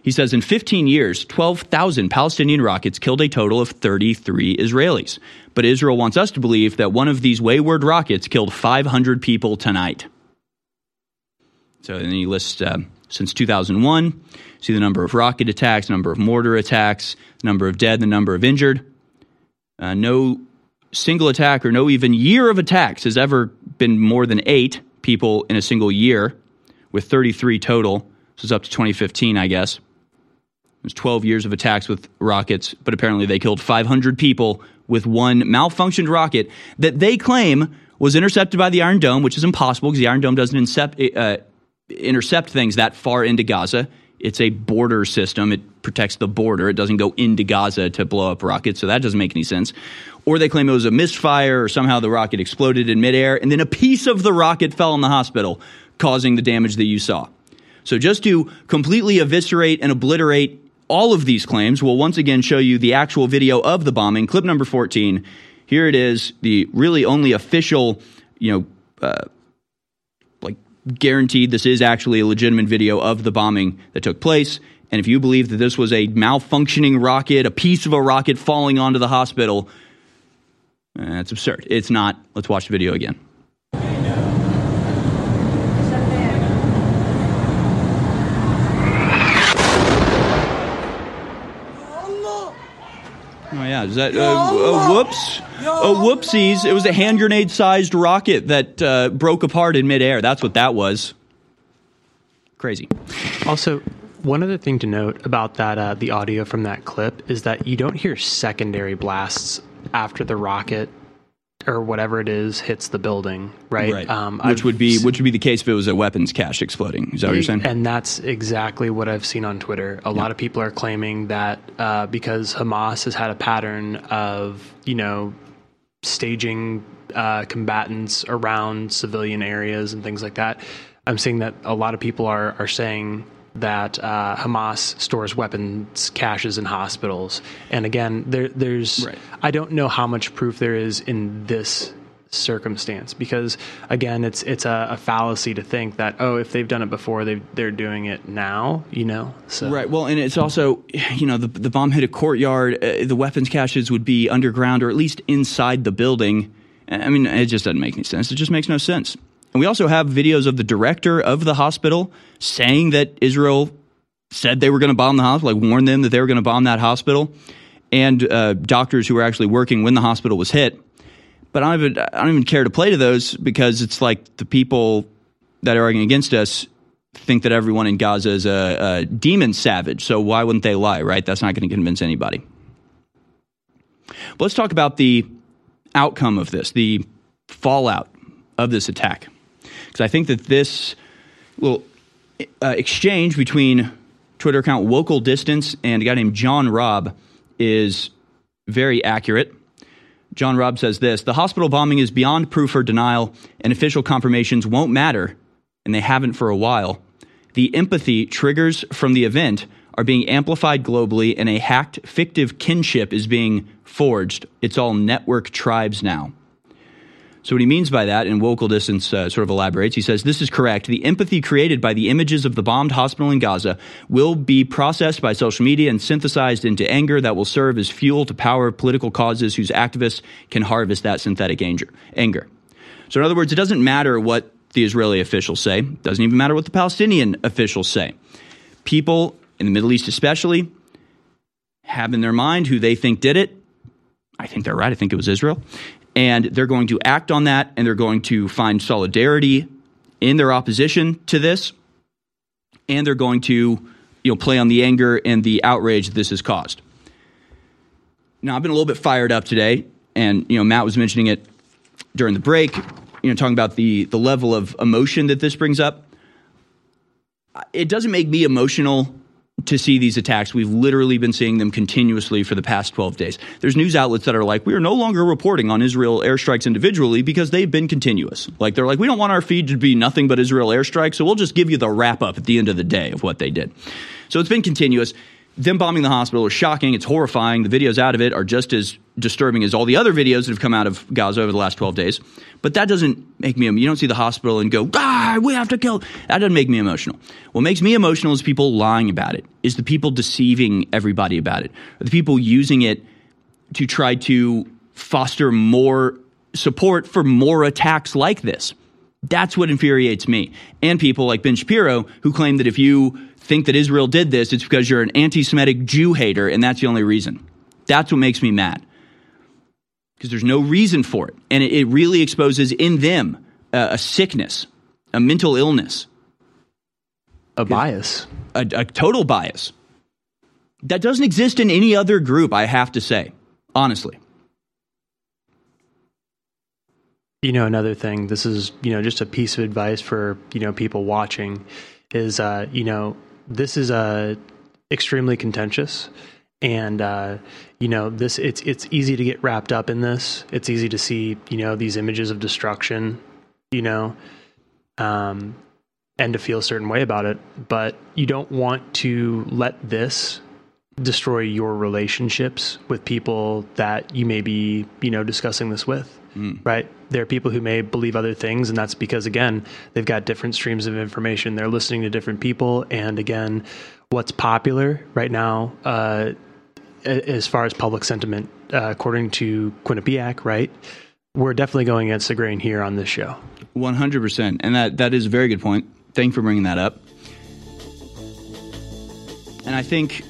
He says in 15 years, 12,000 Palestinian rockets killed a total of 33 Israelis. But Israel wants us to believe that one of these wayward rockets killed 500 people tonight. So then he lists uh, since 2001, see the number of rocket attacks, number of mortar attacks, number of dead, the number of injured. Uh, no single attack or no even year of attacks has ever been more than eight people in a single year, with 33 total. This is up to 2015, I guess. It was 12 years of attacks with rockets, but apparently they killed 500 people with one malfunctioned rocket that they claim was intercepted by the Iron Dome, which is impossible because the Iron Dome doesn't uh, intercept things that far into Gaza. It's a border system. It protects the border. It doesn't go into Gaza to blow up rockets, so that doesn't make any sense. Or they claim it was a misfire or somehow the rocket exploded in midair and then a piece of the rocket fell in the hospital, causing the damage that you saw. So just to completely eviscerate and obliterate all of these claims, we'll once again show you the actual video of the bombing, clip number 14. Here it is, the really only official, you know, uh, guaranteed this is actually a legitimate video of the bombing that took place. And if you believe that this was a malfunctioning rocket, a piece of a rocket falling onto the hospital, eh, that's absurd. It's not. Let's watch the video again. Oh yeah, is that uh, uh, whoops? Oh whoopsies! It was a hand grenade sized rocket that uh, broke apart in midair. That's what that was. Crazy.
Also, one other thing to note about that uh, the audio from that clip is that you don't hear secondary blasts after the rocket or whatever it is hits the building, right?
Right. Um, which I've would be which would be the case if it was a weapons cache exploding. Is that what you're saying?
And that's exactly what I've seen on Twitter. A yeah. lot of people are claiming that uh, because Hamas has had a pattern of you know staging uh, combatants around civilian areas and things like that. I'm seeing that a lot of people are are saying that uh, Hamas stores weapons caches in hospitals. And again, there, there's right. I don't know how much proof there is in this circumstance because again it's it's a, a, fallacy to think that oh if they've done it before they they're doing it now you know?
So right. Well and it's also you know the, the bomb hit a courtyard. Uh, the weapons caches would be underground or at least inside the building. I mean it just doesn't make any sense. It just makes no sense and we also have videos of the director of the hospital saying that Israel said they were going to bomb the hospital, like warned them that they were going to bomb that hospital, and uh, doctors who were actually working when the hospital was hit. But I don't, even, I don't even care to play to those because it's like the people that are arguing against us think that everyone in Gaza is a, a demon savage. So why wouldn't they lie, right? That's not going to convince anybody. But let's talk about the outcome of this, the fallout of this attack because I think that this little uh, exchange between Twitter account Local Distance and a guy named John Robb is very accurate. John Robb says this The hospital bombing is beyond proof or denial, and official confirmations won't matter, and they haven't for a while. The empathy triggers from the event are being amplified globally, and a hacked fictive kinship is being forged. It's all network tribes now. So, what he means by that, and Local Distance uh, sort of elaborates, he says, This is correct. The empathy created by the images of the bombed hospital in Gaza will be processed by social media and synthesized into anger that will serve as fuel to power political causes whose activists can harvest that synthetic anger. So, in other words, it doesn't matter what the Israeli officials say, it doesn't even matter what the Palestinian officials say. People in the Middle East, especially, have in their mind who they think did it. I think they're right. I think it was Israel and they're going to act on that and they're going to find solidarity in their opposition to this, and they're going to you know play on the anger and the outrage that this has caused. Now, I've been a little bit fired up today, and you know Matt was mentioning it during the break. You know, talking about the the level of emotion that this brings up. It doesn't make me emotional to see these attacks. We've literally been seeing them continuously for the past 12 days. There's news outlets that are like, we are no longer reporting on Israel airstrikes individually because they've been continuous. Like, they're like, we don't want our feed to be nothing but Israel airstrikes, so we'll just give you the wrap up at the end of the day of what they did. So it's been continuous them bombing the hospital is shocking. It's horrifying. The videos out of it are just as disturbing as all the other videos that have come out of Gaza over the last 12 days. But that doesn't make me, you don't see the hospital and go, ah, we have to kill. That doesn't make me emotional. What makes me emotional is people lying about it, is the people deceiving everybody about it, the people using it to try to foster more support for more attacks like this. That's what infuriates me. And people like Ben Shapiro who claim that if you think that Israel did this, it's because you're an anti Semitic Jew hater, and that's the only reason. That's what makes me mad. Because there's no reason for it. And it, it really exposes in them a sickness, a mental illness,
a bias,
a, a total bias. That doesn't exist in any other group, I have to say, honestly.
You know, another thing, this is, you know, just a piece of advice for, you know, people watching is, uh, you know, this is uh, extremely contentious. And uh, you know this it's it's easy to get wrapped up in this. It's easy to see you know these images of destruction you know um, and to feel a certain way about it. But you don't want to let this destroy your relationships with people that you may be you know discussing this with mm. right there are people who may believe other things, and that's because, again, they've got different streams of information. They're listening to different people. And again, what's popular right now, uh, as far as public sentiment, uh, according to Quinnipiac, right? We're definitely going against the grain here on this show.
100%. And that, that is a very good point. Thank you for bringing that up. And I think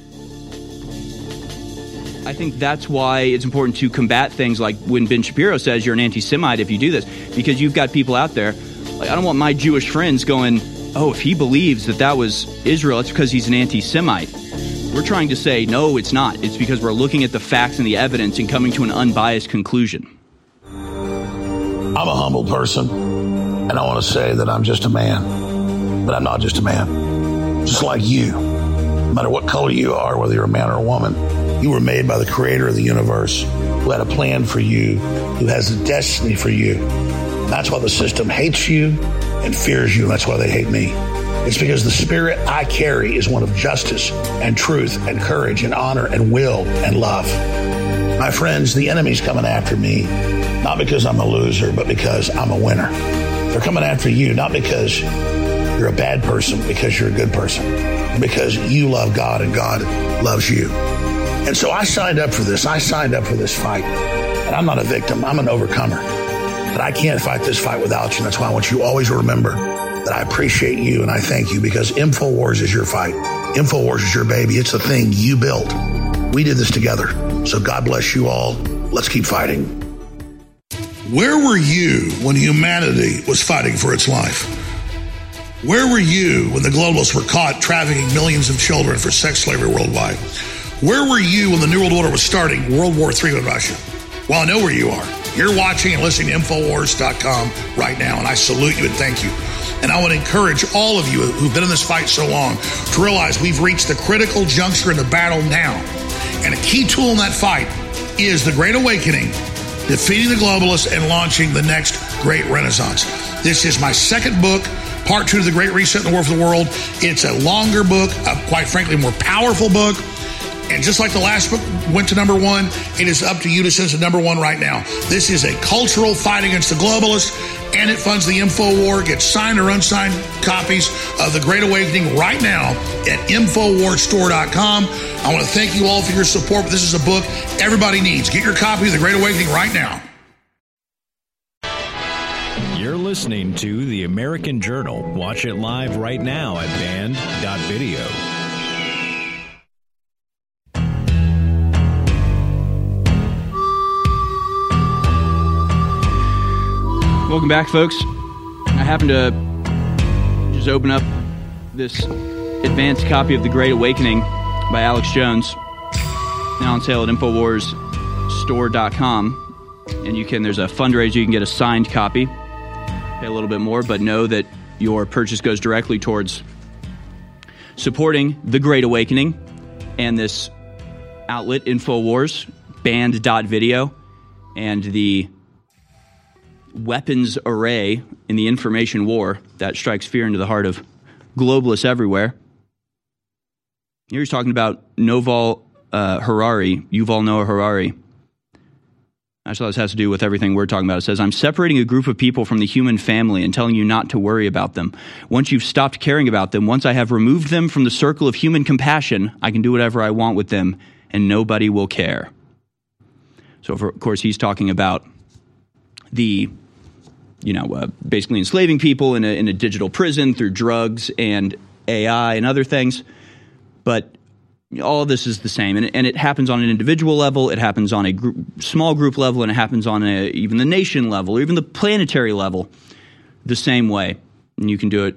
I think that's why it's important to combat things like when Ben Shapiro says you're an anti Semite if you do this, because you've got people out there. Like, I don't want my Jewish friends going, oh, if he believes that that was Israel, it's because he's an anti Semite. We're trying to say, no, it's not. It's because we're looking at the facts and the evidence and coming to an unbiased conclusion.
I'm a humble person, and I want to say that I'm just a man, but I'm not just a man. Just like you, no matter what color you are, whether you're a man or a woman you were made by the creator of the universe who had a plan for you, who has a destiny for you. That's why the system hates you and fears you. And that's why they hate me. It's because the spirit I carry is one of justice and truth and courage and honor and will and love. My friends, the enemy's coming after me, not because I'm a loser, but because I'm a winner. They're coming after you, not because you're a bad person, because you're a good person, because you love God and God loves you. And so I signed up for this. I signed up for this fight. And I'm not a victim, I'm an overcomer. But I can't fight this fight without you. That's why I want you always to remember that I appreciate you and I thank you because InfoWars is your fight. InfoWars is your baby. It's the thing you built. We did this together. So God bless you all. Let's keep fighting.
Where were you when humanity was fighting for its life? Where were you when the globalists were caught trafficking millions of children for sex slavery worldwide? Where were you when the New World Order was starting World War III with Russia? Well, I know where you are. You're watching and listening to Infowars.com right now, and I salute you and thank you. And I would encourage all of you who've been in this fight so long to realize we've reached the critical juncture in the battle now. And a key tool in that fight is the Great Awakening, defeating the globalists and launching the next great renaissance. This is my second book, part two of the Great Reset in the War for the World. It's a longer book, a, quite frankly, more powerful book. And just like the last book went to number one, it is up to you to send to number one right now. This is a cultural fight against the globalists, and it funds the info war. Get signed or unsigned copies of The Great Awakening right now at InfoWarStore.com. I want to thank you all for your support. This is a book everybody needs. Get your copy of The Great Awakening right now.
You're listening to The American Journal. Watch it live right now at band.video.
Welcome back, folks. I happened to Just open up this advanced copy of The Great Awakening by Alex Jones, now on sale at InfoWarsStore.com. And you can, there's a fundraiser, you can get a signed copy, pay a little bit more, but know that your purchase goes directly towards supporting The Great Awakening and this outlet, InfoWars, band.video, and the weapons array in the information war that strikes fear into the heart of globalists everywhere. Here he's talking about Noval uh, Harari, Yuval Noah Harari. I Actually, this has to do with everything we're talking about. It says, I'm separating a group of people from the human family and telling you not to worry about them. Once you've stopped caring about them, once I have removed them from the circle of human compassion, I can do whatever I want with them and nobody will care. So, of course, he's talking about the, you know, uh, basically enslaving people in a, in a digital prison through drugs and AI and other things. But all of this is the same, and, and it happens on an individual level, it happens on a small group level, and it happens on a, even the nation level, or even the planetary level, the same way. And you can do it.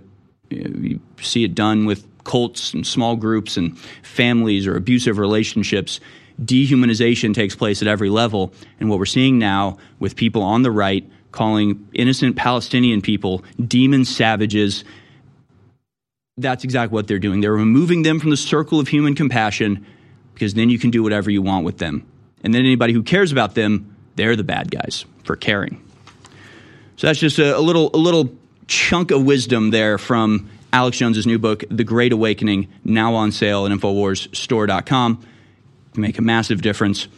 You see it done with cults and small groups and families or abusive relationships. Dehumanization takes place at every level, and what we're seeing now with people on the right calling innocent Palestinian people demon savages that's exactly what they're doing. They're removing them from the circle of human compassion because then you can do whatever you want with them. And then anybody who cares about them, they're the bad guys for caring. So that's just a, a little a little chunk of wisdom there from Alex Jones's new book, The Great Awakening, now on sale at InfoWarsStore.com. Make a massive difference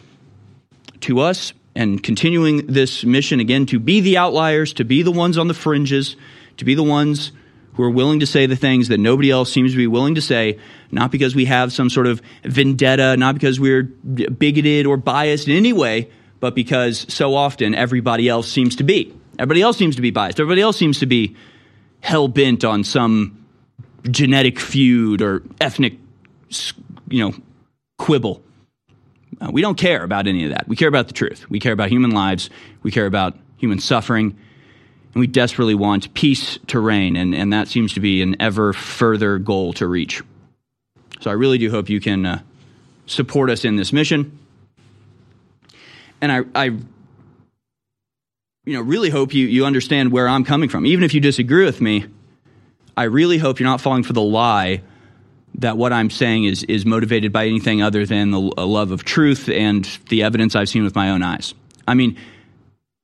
to us and continuing this mission again to be the outliers, to be the ones on the fringes, to be the ones who are willing to say the things that nobody else seems to be willing to say, not because we have some sort of vendetta, not because we're bigoted or biased in any way, but because so often everybody else seems to be. Everybody else seems to be biased. Everybody else seems to be hell bent on some genetic feud or ethnic, you know, quibble. Uh, we don't care about any of that. We care about the truth. We care about human lives. We care about human suffering and we desperately want peace to reign, and, and that seems to be an ever further goal to reach. So I really do hope you can uh, support us in this mission. And I, I you know, really hope you, you understand where I'm coming from. Even if you disagree with me, I really hope you're not falling for the lie that what I'm saying is, is motivated by anything other than the love of truth and the evidence I've seen with my own eyes. I mean,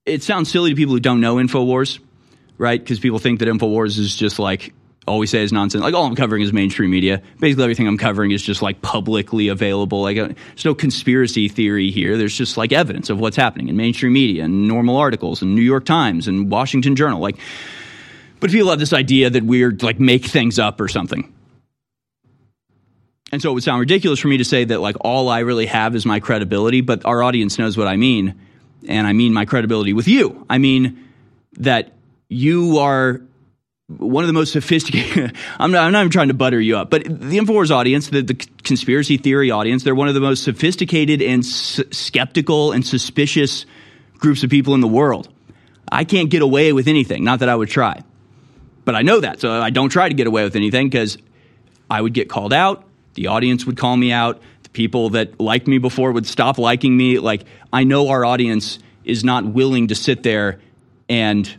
it sounds silly to people who don't know InfoWars, right? Because people think that InfoWars is just like all we say is nonsense. Like all I'm covering is mainstream media. Basically, everything I'm covering is just like publicly available. Like uh, there's no conspiracy theory here. There's just like evidence of what's happening in mainstream media and normal articles and New York Times and Washington Journal. Like, but people have this idea that we're like make things up or something. And so it would sound ridiculous for me to say that like all I really have is my credibility, but our audience knows what I mean and I mean my credibility with you. I mean that you are one of the most sophisticated. I'm not, I'm not even trying to butter you up, but the Infowars audience, the, the conspiracy theory audience, they're one of the most sophisticated and s- skeptical and suspicious groups of people in the world. I can't get away with anything. Not that I would try, but I know that, so I don't try to get away with anything because I would get called out. The audience would call me out The people that liked me before would stop liking me. Like, I know our audience is not willing to sit there and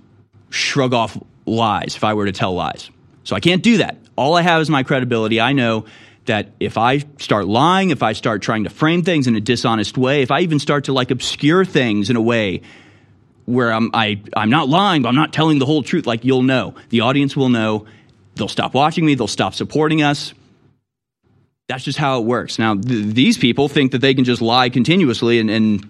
shrug off lies if I were to tell lies. So I can't do that. All I have is my credibility. I know that if I start lying, if I start trying to frame things in a dishonest way, if I even start to like obscure things in a way where I'm I, I'm not lying, but I'm not telling the whole truth, like you'll know. The audience will know. They'll stop watching me, they'll stop supporting us. That's just how it works. Now, th- these people think that they can just lie continuously, and, and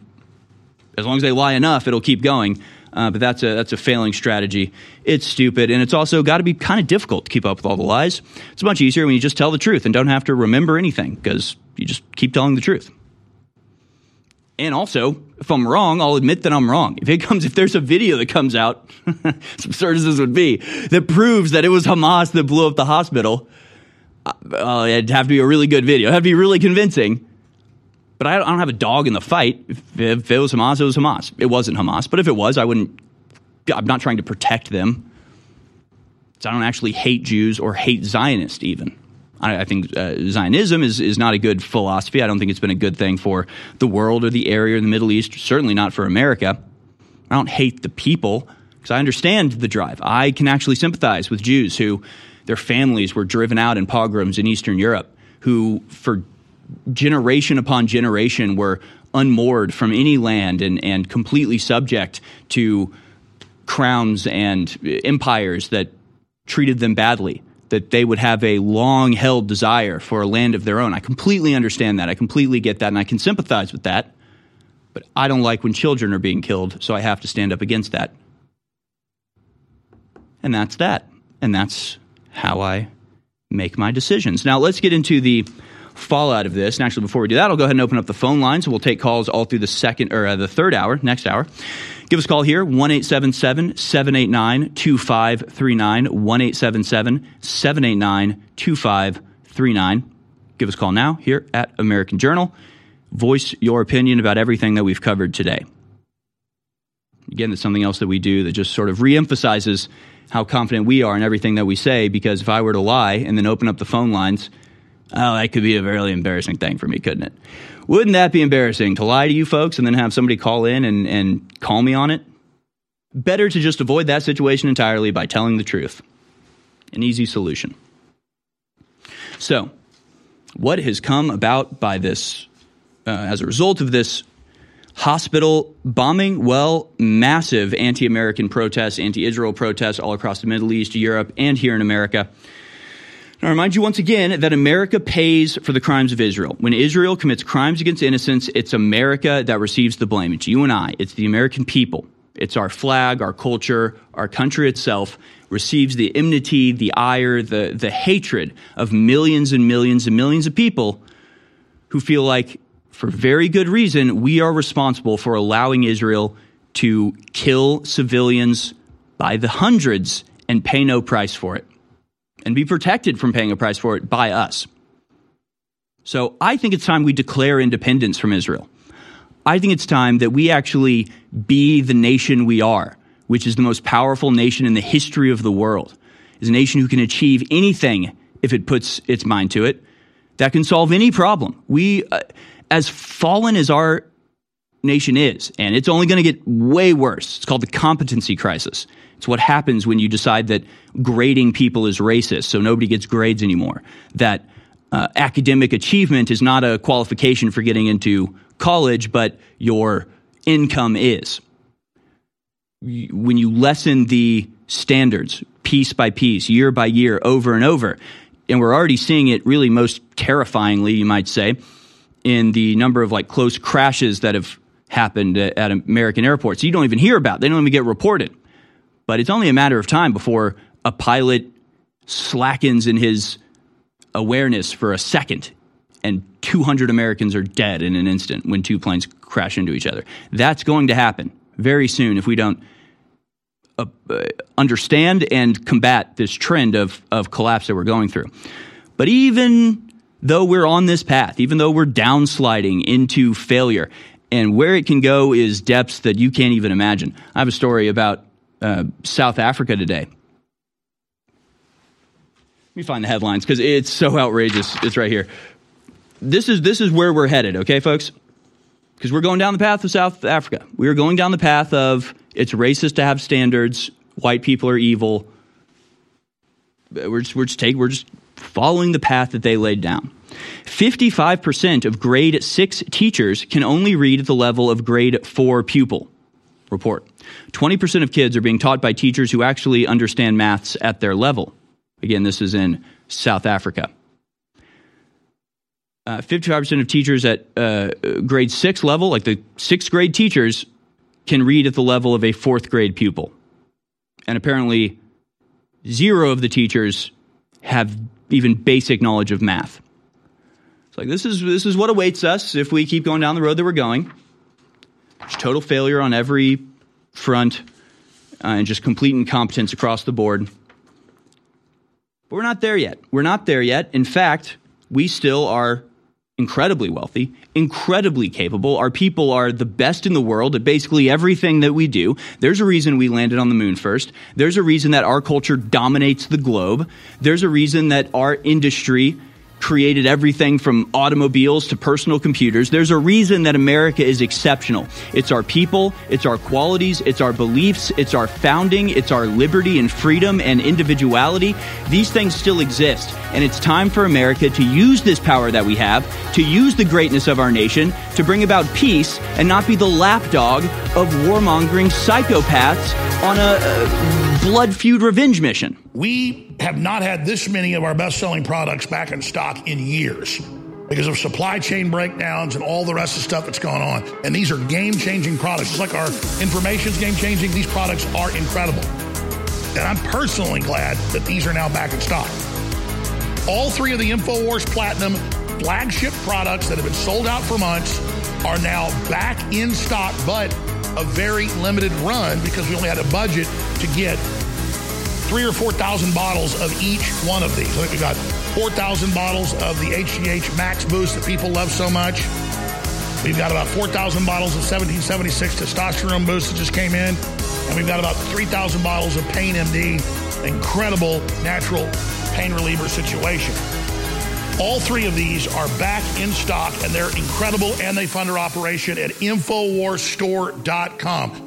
as long as they lie enough, it'll keep going. Uh, but that's a that's a failing strategy. It's stupid, and it's also got to be kind of difficult to keep up with all the lies. It's much easier when you just tell the truth and don't have to remember anything because you just keep telling the truth. And also, if I'm wrong, I'll admit that I'm wrong. If it comes, if there's a video that comes out, as absurd as this would be, that proves that it was Hamas that blew up the hospital, uh, it'd have to be a really good video. It'd have to be really convincing. But I don't have a dog in the fight. If, it was Hamas, it was Hamas. It wasn't Hamas. But if it was, I wouldn't. I'm not trying to protect them. So I don't actually hate Jews or hate Zionists even. I, I think uh, Zionism is, is not a good philosophy. I don't think it's been a good thing for the world or the area or the Middle East, certainly not for America. I don't hate the people because I understand the drive. I can actually sympathize with Jews who their families were driven out in pogroms in Eastern Europe, who for generation upon generation were unmoored from any land and, and completely subject to crowns and empires that treated them badly, that they would have a long held desire for a land of their own. I completely understand that. I completely get that, and I can sympathize with that. But I don't like when children are being killed, so I have to stand up against that. And that's that. And that's how I make my decisions. Now, let's get into the fallout of this. And actually, before we do that, I'll go ahead and open up the phone lines. We'll take calls all through the second or uh, the third hour, next hour. Give us a call here, 1 877 789 2539. 1 877 789 2539. Give us a call now here at American Journal. Voice your opinion about everything that we've covered today. Again, that's something else that we do that just sort of reemphasizes how confident we are in everything that we say because if I were to lie and then open up the phone lines, oh, that could be a very embarrassing thing for me, couldn't it? Wouldn't that be embarrassing to lie to you folks and then have somebody call in and, and call me on it? Better to just avoid that situation entirely by telling the truth. An easy solution. So, what has come about by this, uh, as a result of this hospital bombing? Well, massive anti American protests, anti Israel protests all across the Middle East, Europe, and here in America. I remind you once again that America pays for the crimes of Israel. When Israel commits crimes against innocence, it's America that receives the blame. It's you and I, it's the American people. It's our flag, our culture, our country itself receives the enmity, the ire, the, the hatred of millions and millions and millions of people who feel like for very good reason, we are responsible for allowing Israel to kill civilians by the hundreds and pay no price for it, and be protected from paying a price for it by us. So I think it's time we declare independence from Israel. I think it's time that we actually be the nation we are, which is the most powerful nation in the history of the world. Is a nation who can achieve anything if it puts its mind to it, that can solve any problem. We, uh, as fallen as our nation is, and it's only going to get way worse, it's called the competency crisis. It's what happens when you decide that grading people is racist, so nobody gets grades anymore. That uh, academic achievement is not a qualification for getting into college, but your income is. When you lessen the standards piece by piece, year by year, over and over, and we're already seeing it really most terrifyingly, you might say, in the number of like close crashes that have happened at, at American airports. You don't even hear about. They don't even get reported. But it's only a matter of time before a pilot slackens in his awareness for a second and 200 Americans are dead in an instant when two planes crash into each other. That's going to happen very soon if we don't uh, understand and combat this trend of, of collapse that we're going through. But even though we're on this path, even though we're downsliding into failure, and where it can go is depths that you can't even imagine. I have a story about uh, South Africa today. Let me find the headlines because it's so outrageous. It's right here. This is this is where we're headed, okay, folks? Because we're going down the path of South Africa. We are going down the path of it's racist to have standards. White people are evil. We're just we're just take we're just following the path that they laid down. 55% of grade 6 teachers can only read at the level of grade 4 pupil. Report. 20% of kids are being taught by teachers who actually understand maths at their level. Again, this is in South Africa. Uh, 55% of teachers at uh, grade 6 level, like the sixth grade teachers, can read at the level of a fourth grade pupil. And apparently, zero of the teachers have even basic knowledge of math. It's like this is this is what awaits us if we keep going down the road that we're going. There's total failure on every front, uh, and just complete incompetence across the board. But we're not there yet. We're not there yet. In fact, we still are incredibly wealthy, incredibly capable. Our people are the best in the world at basically everything that we do. There's a reason we landed on the moon first. There's a reason that our culture dominates the globe. There's a reason that our industry created everything from automobiles to personal computers. There's a reason that America is exceptional. It's our people, it's our qualities, it's our beliefs, it's our founding, it's our liberty and freedom and individuality. These things still exist. And it's time for America to use this power that we have, to use the greatness of our nation, to bring about peace and not be the lapdog of warmongering psychopaths on a, a blood feud revenge mission.
We have not had this many of our best selling products back in stock in years because of supply chain breakdowns and all the rest of stuff that's going on. And these are game changing products. Just like our information's game changing, these products are incredible. And I'm personally glad that these are now back in stock. All three of the InfoWars Platinum flagship products that have been sold out for months are now back in stock, but a very limited run because we only had a budget to get three or 4,000 bottles of each one of these. I think we got 4,000 bottles of the HGH Max Boost that people love so much. We've got about 4,000 bottles of 1776 testosterone boost that just came in. And we've got about 3,000 bottles of Pain MD, incredible natural pain reliever situation. All three of these are back in stock and they're incredible and they fund our operation at InfoWarsStore.com.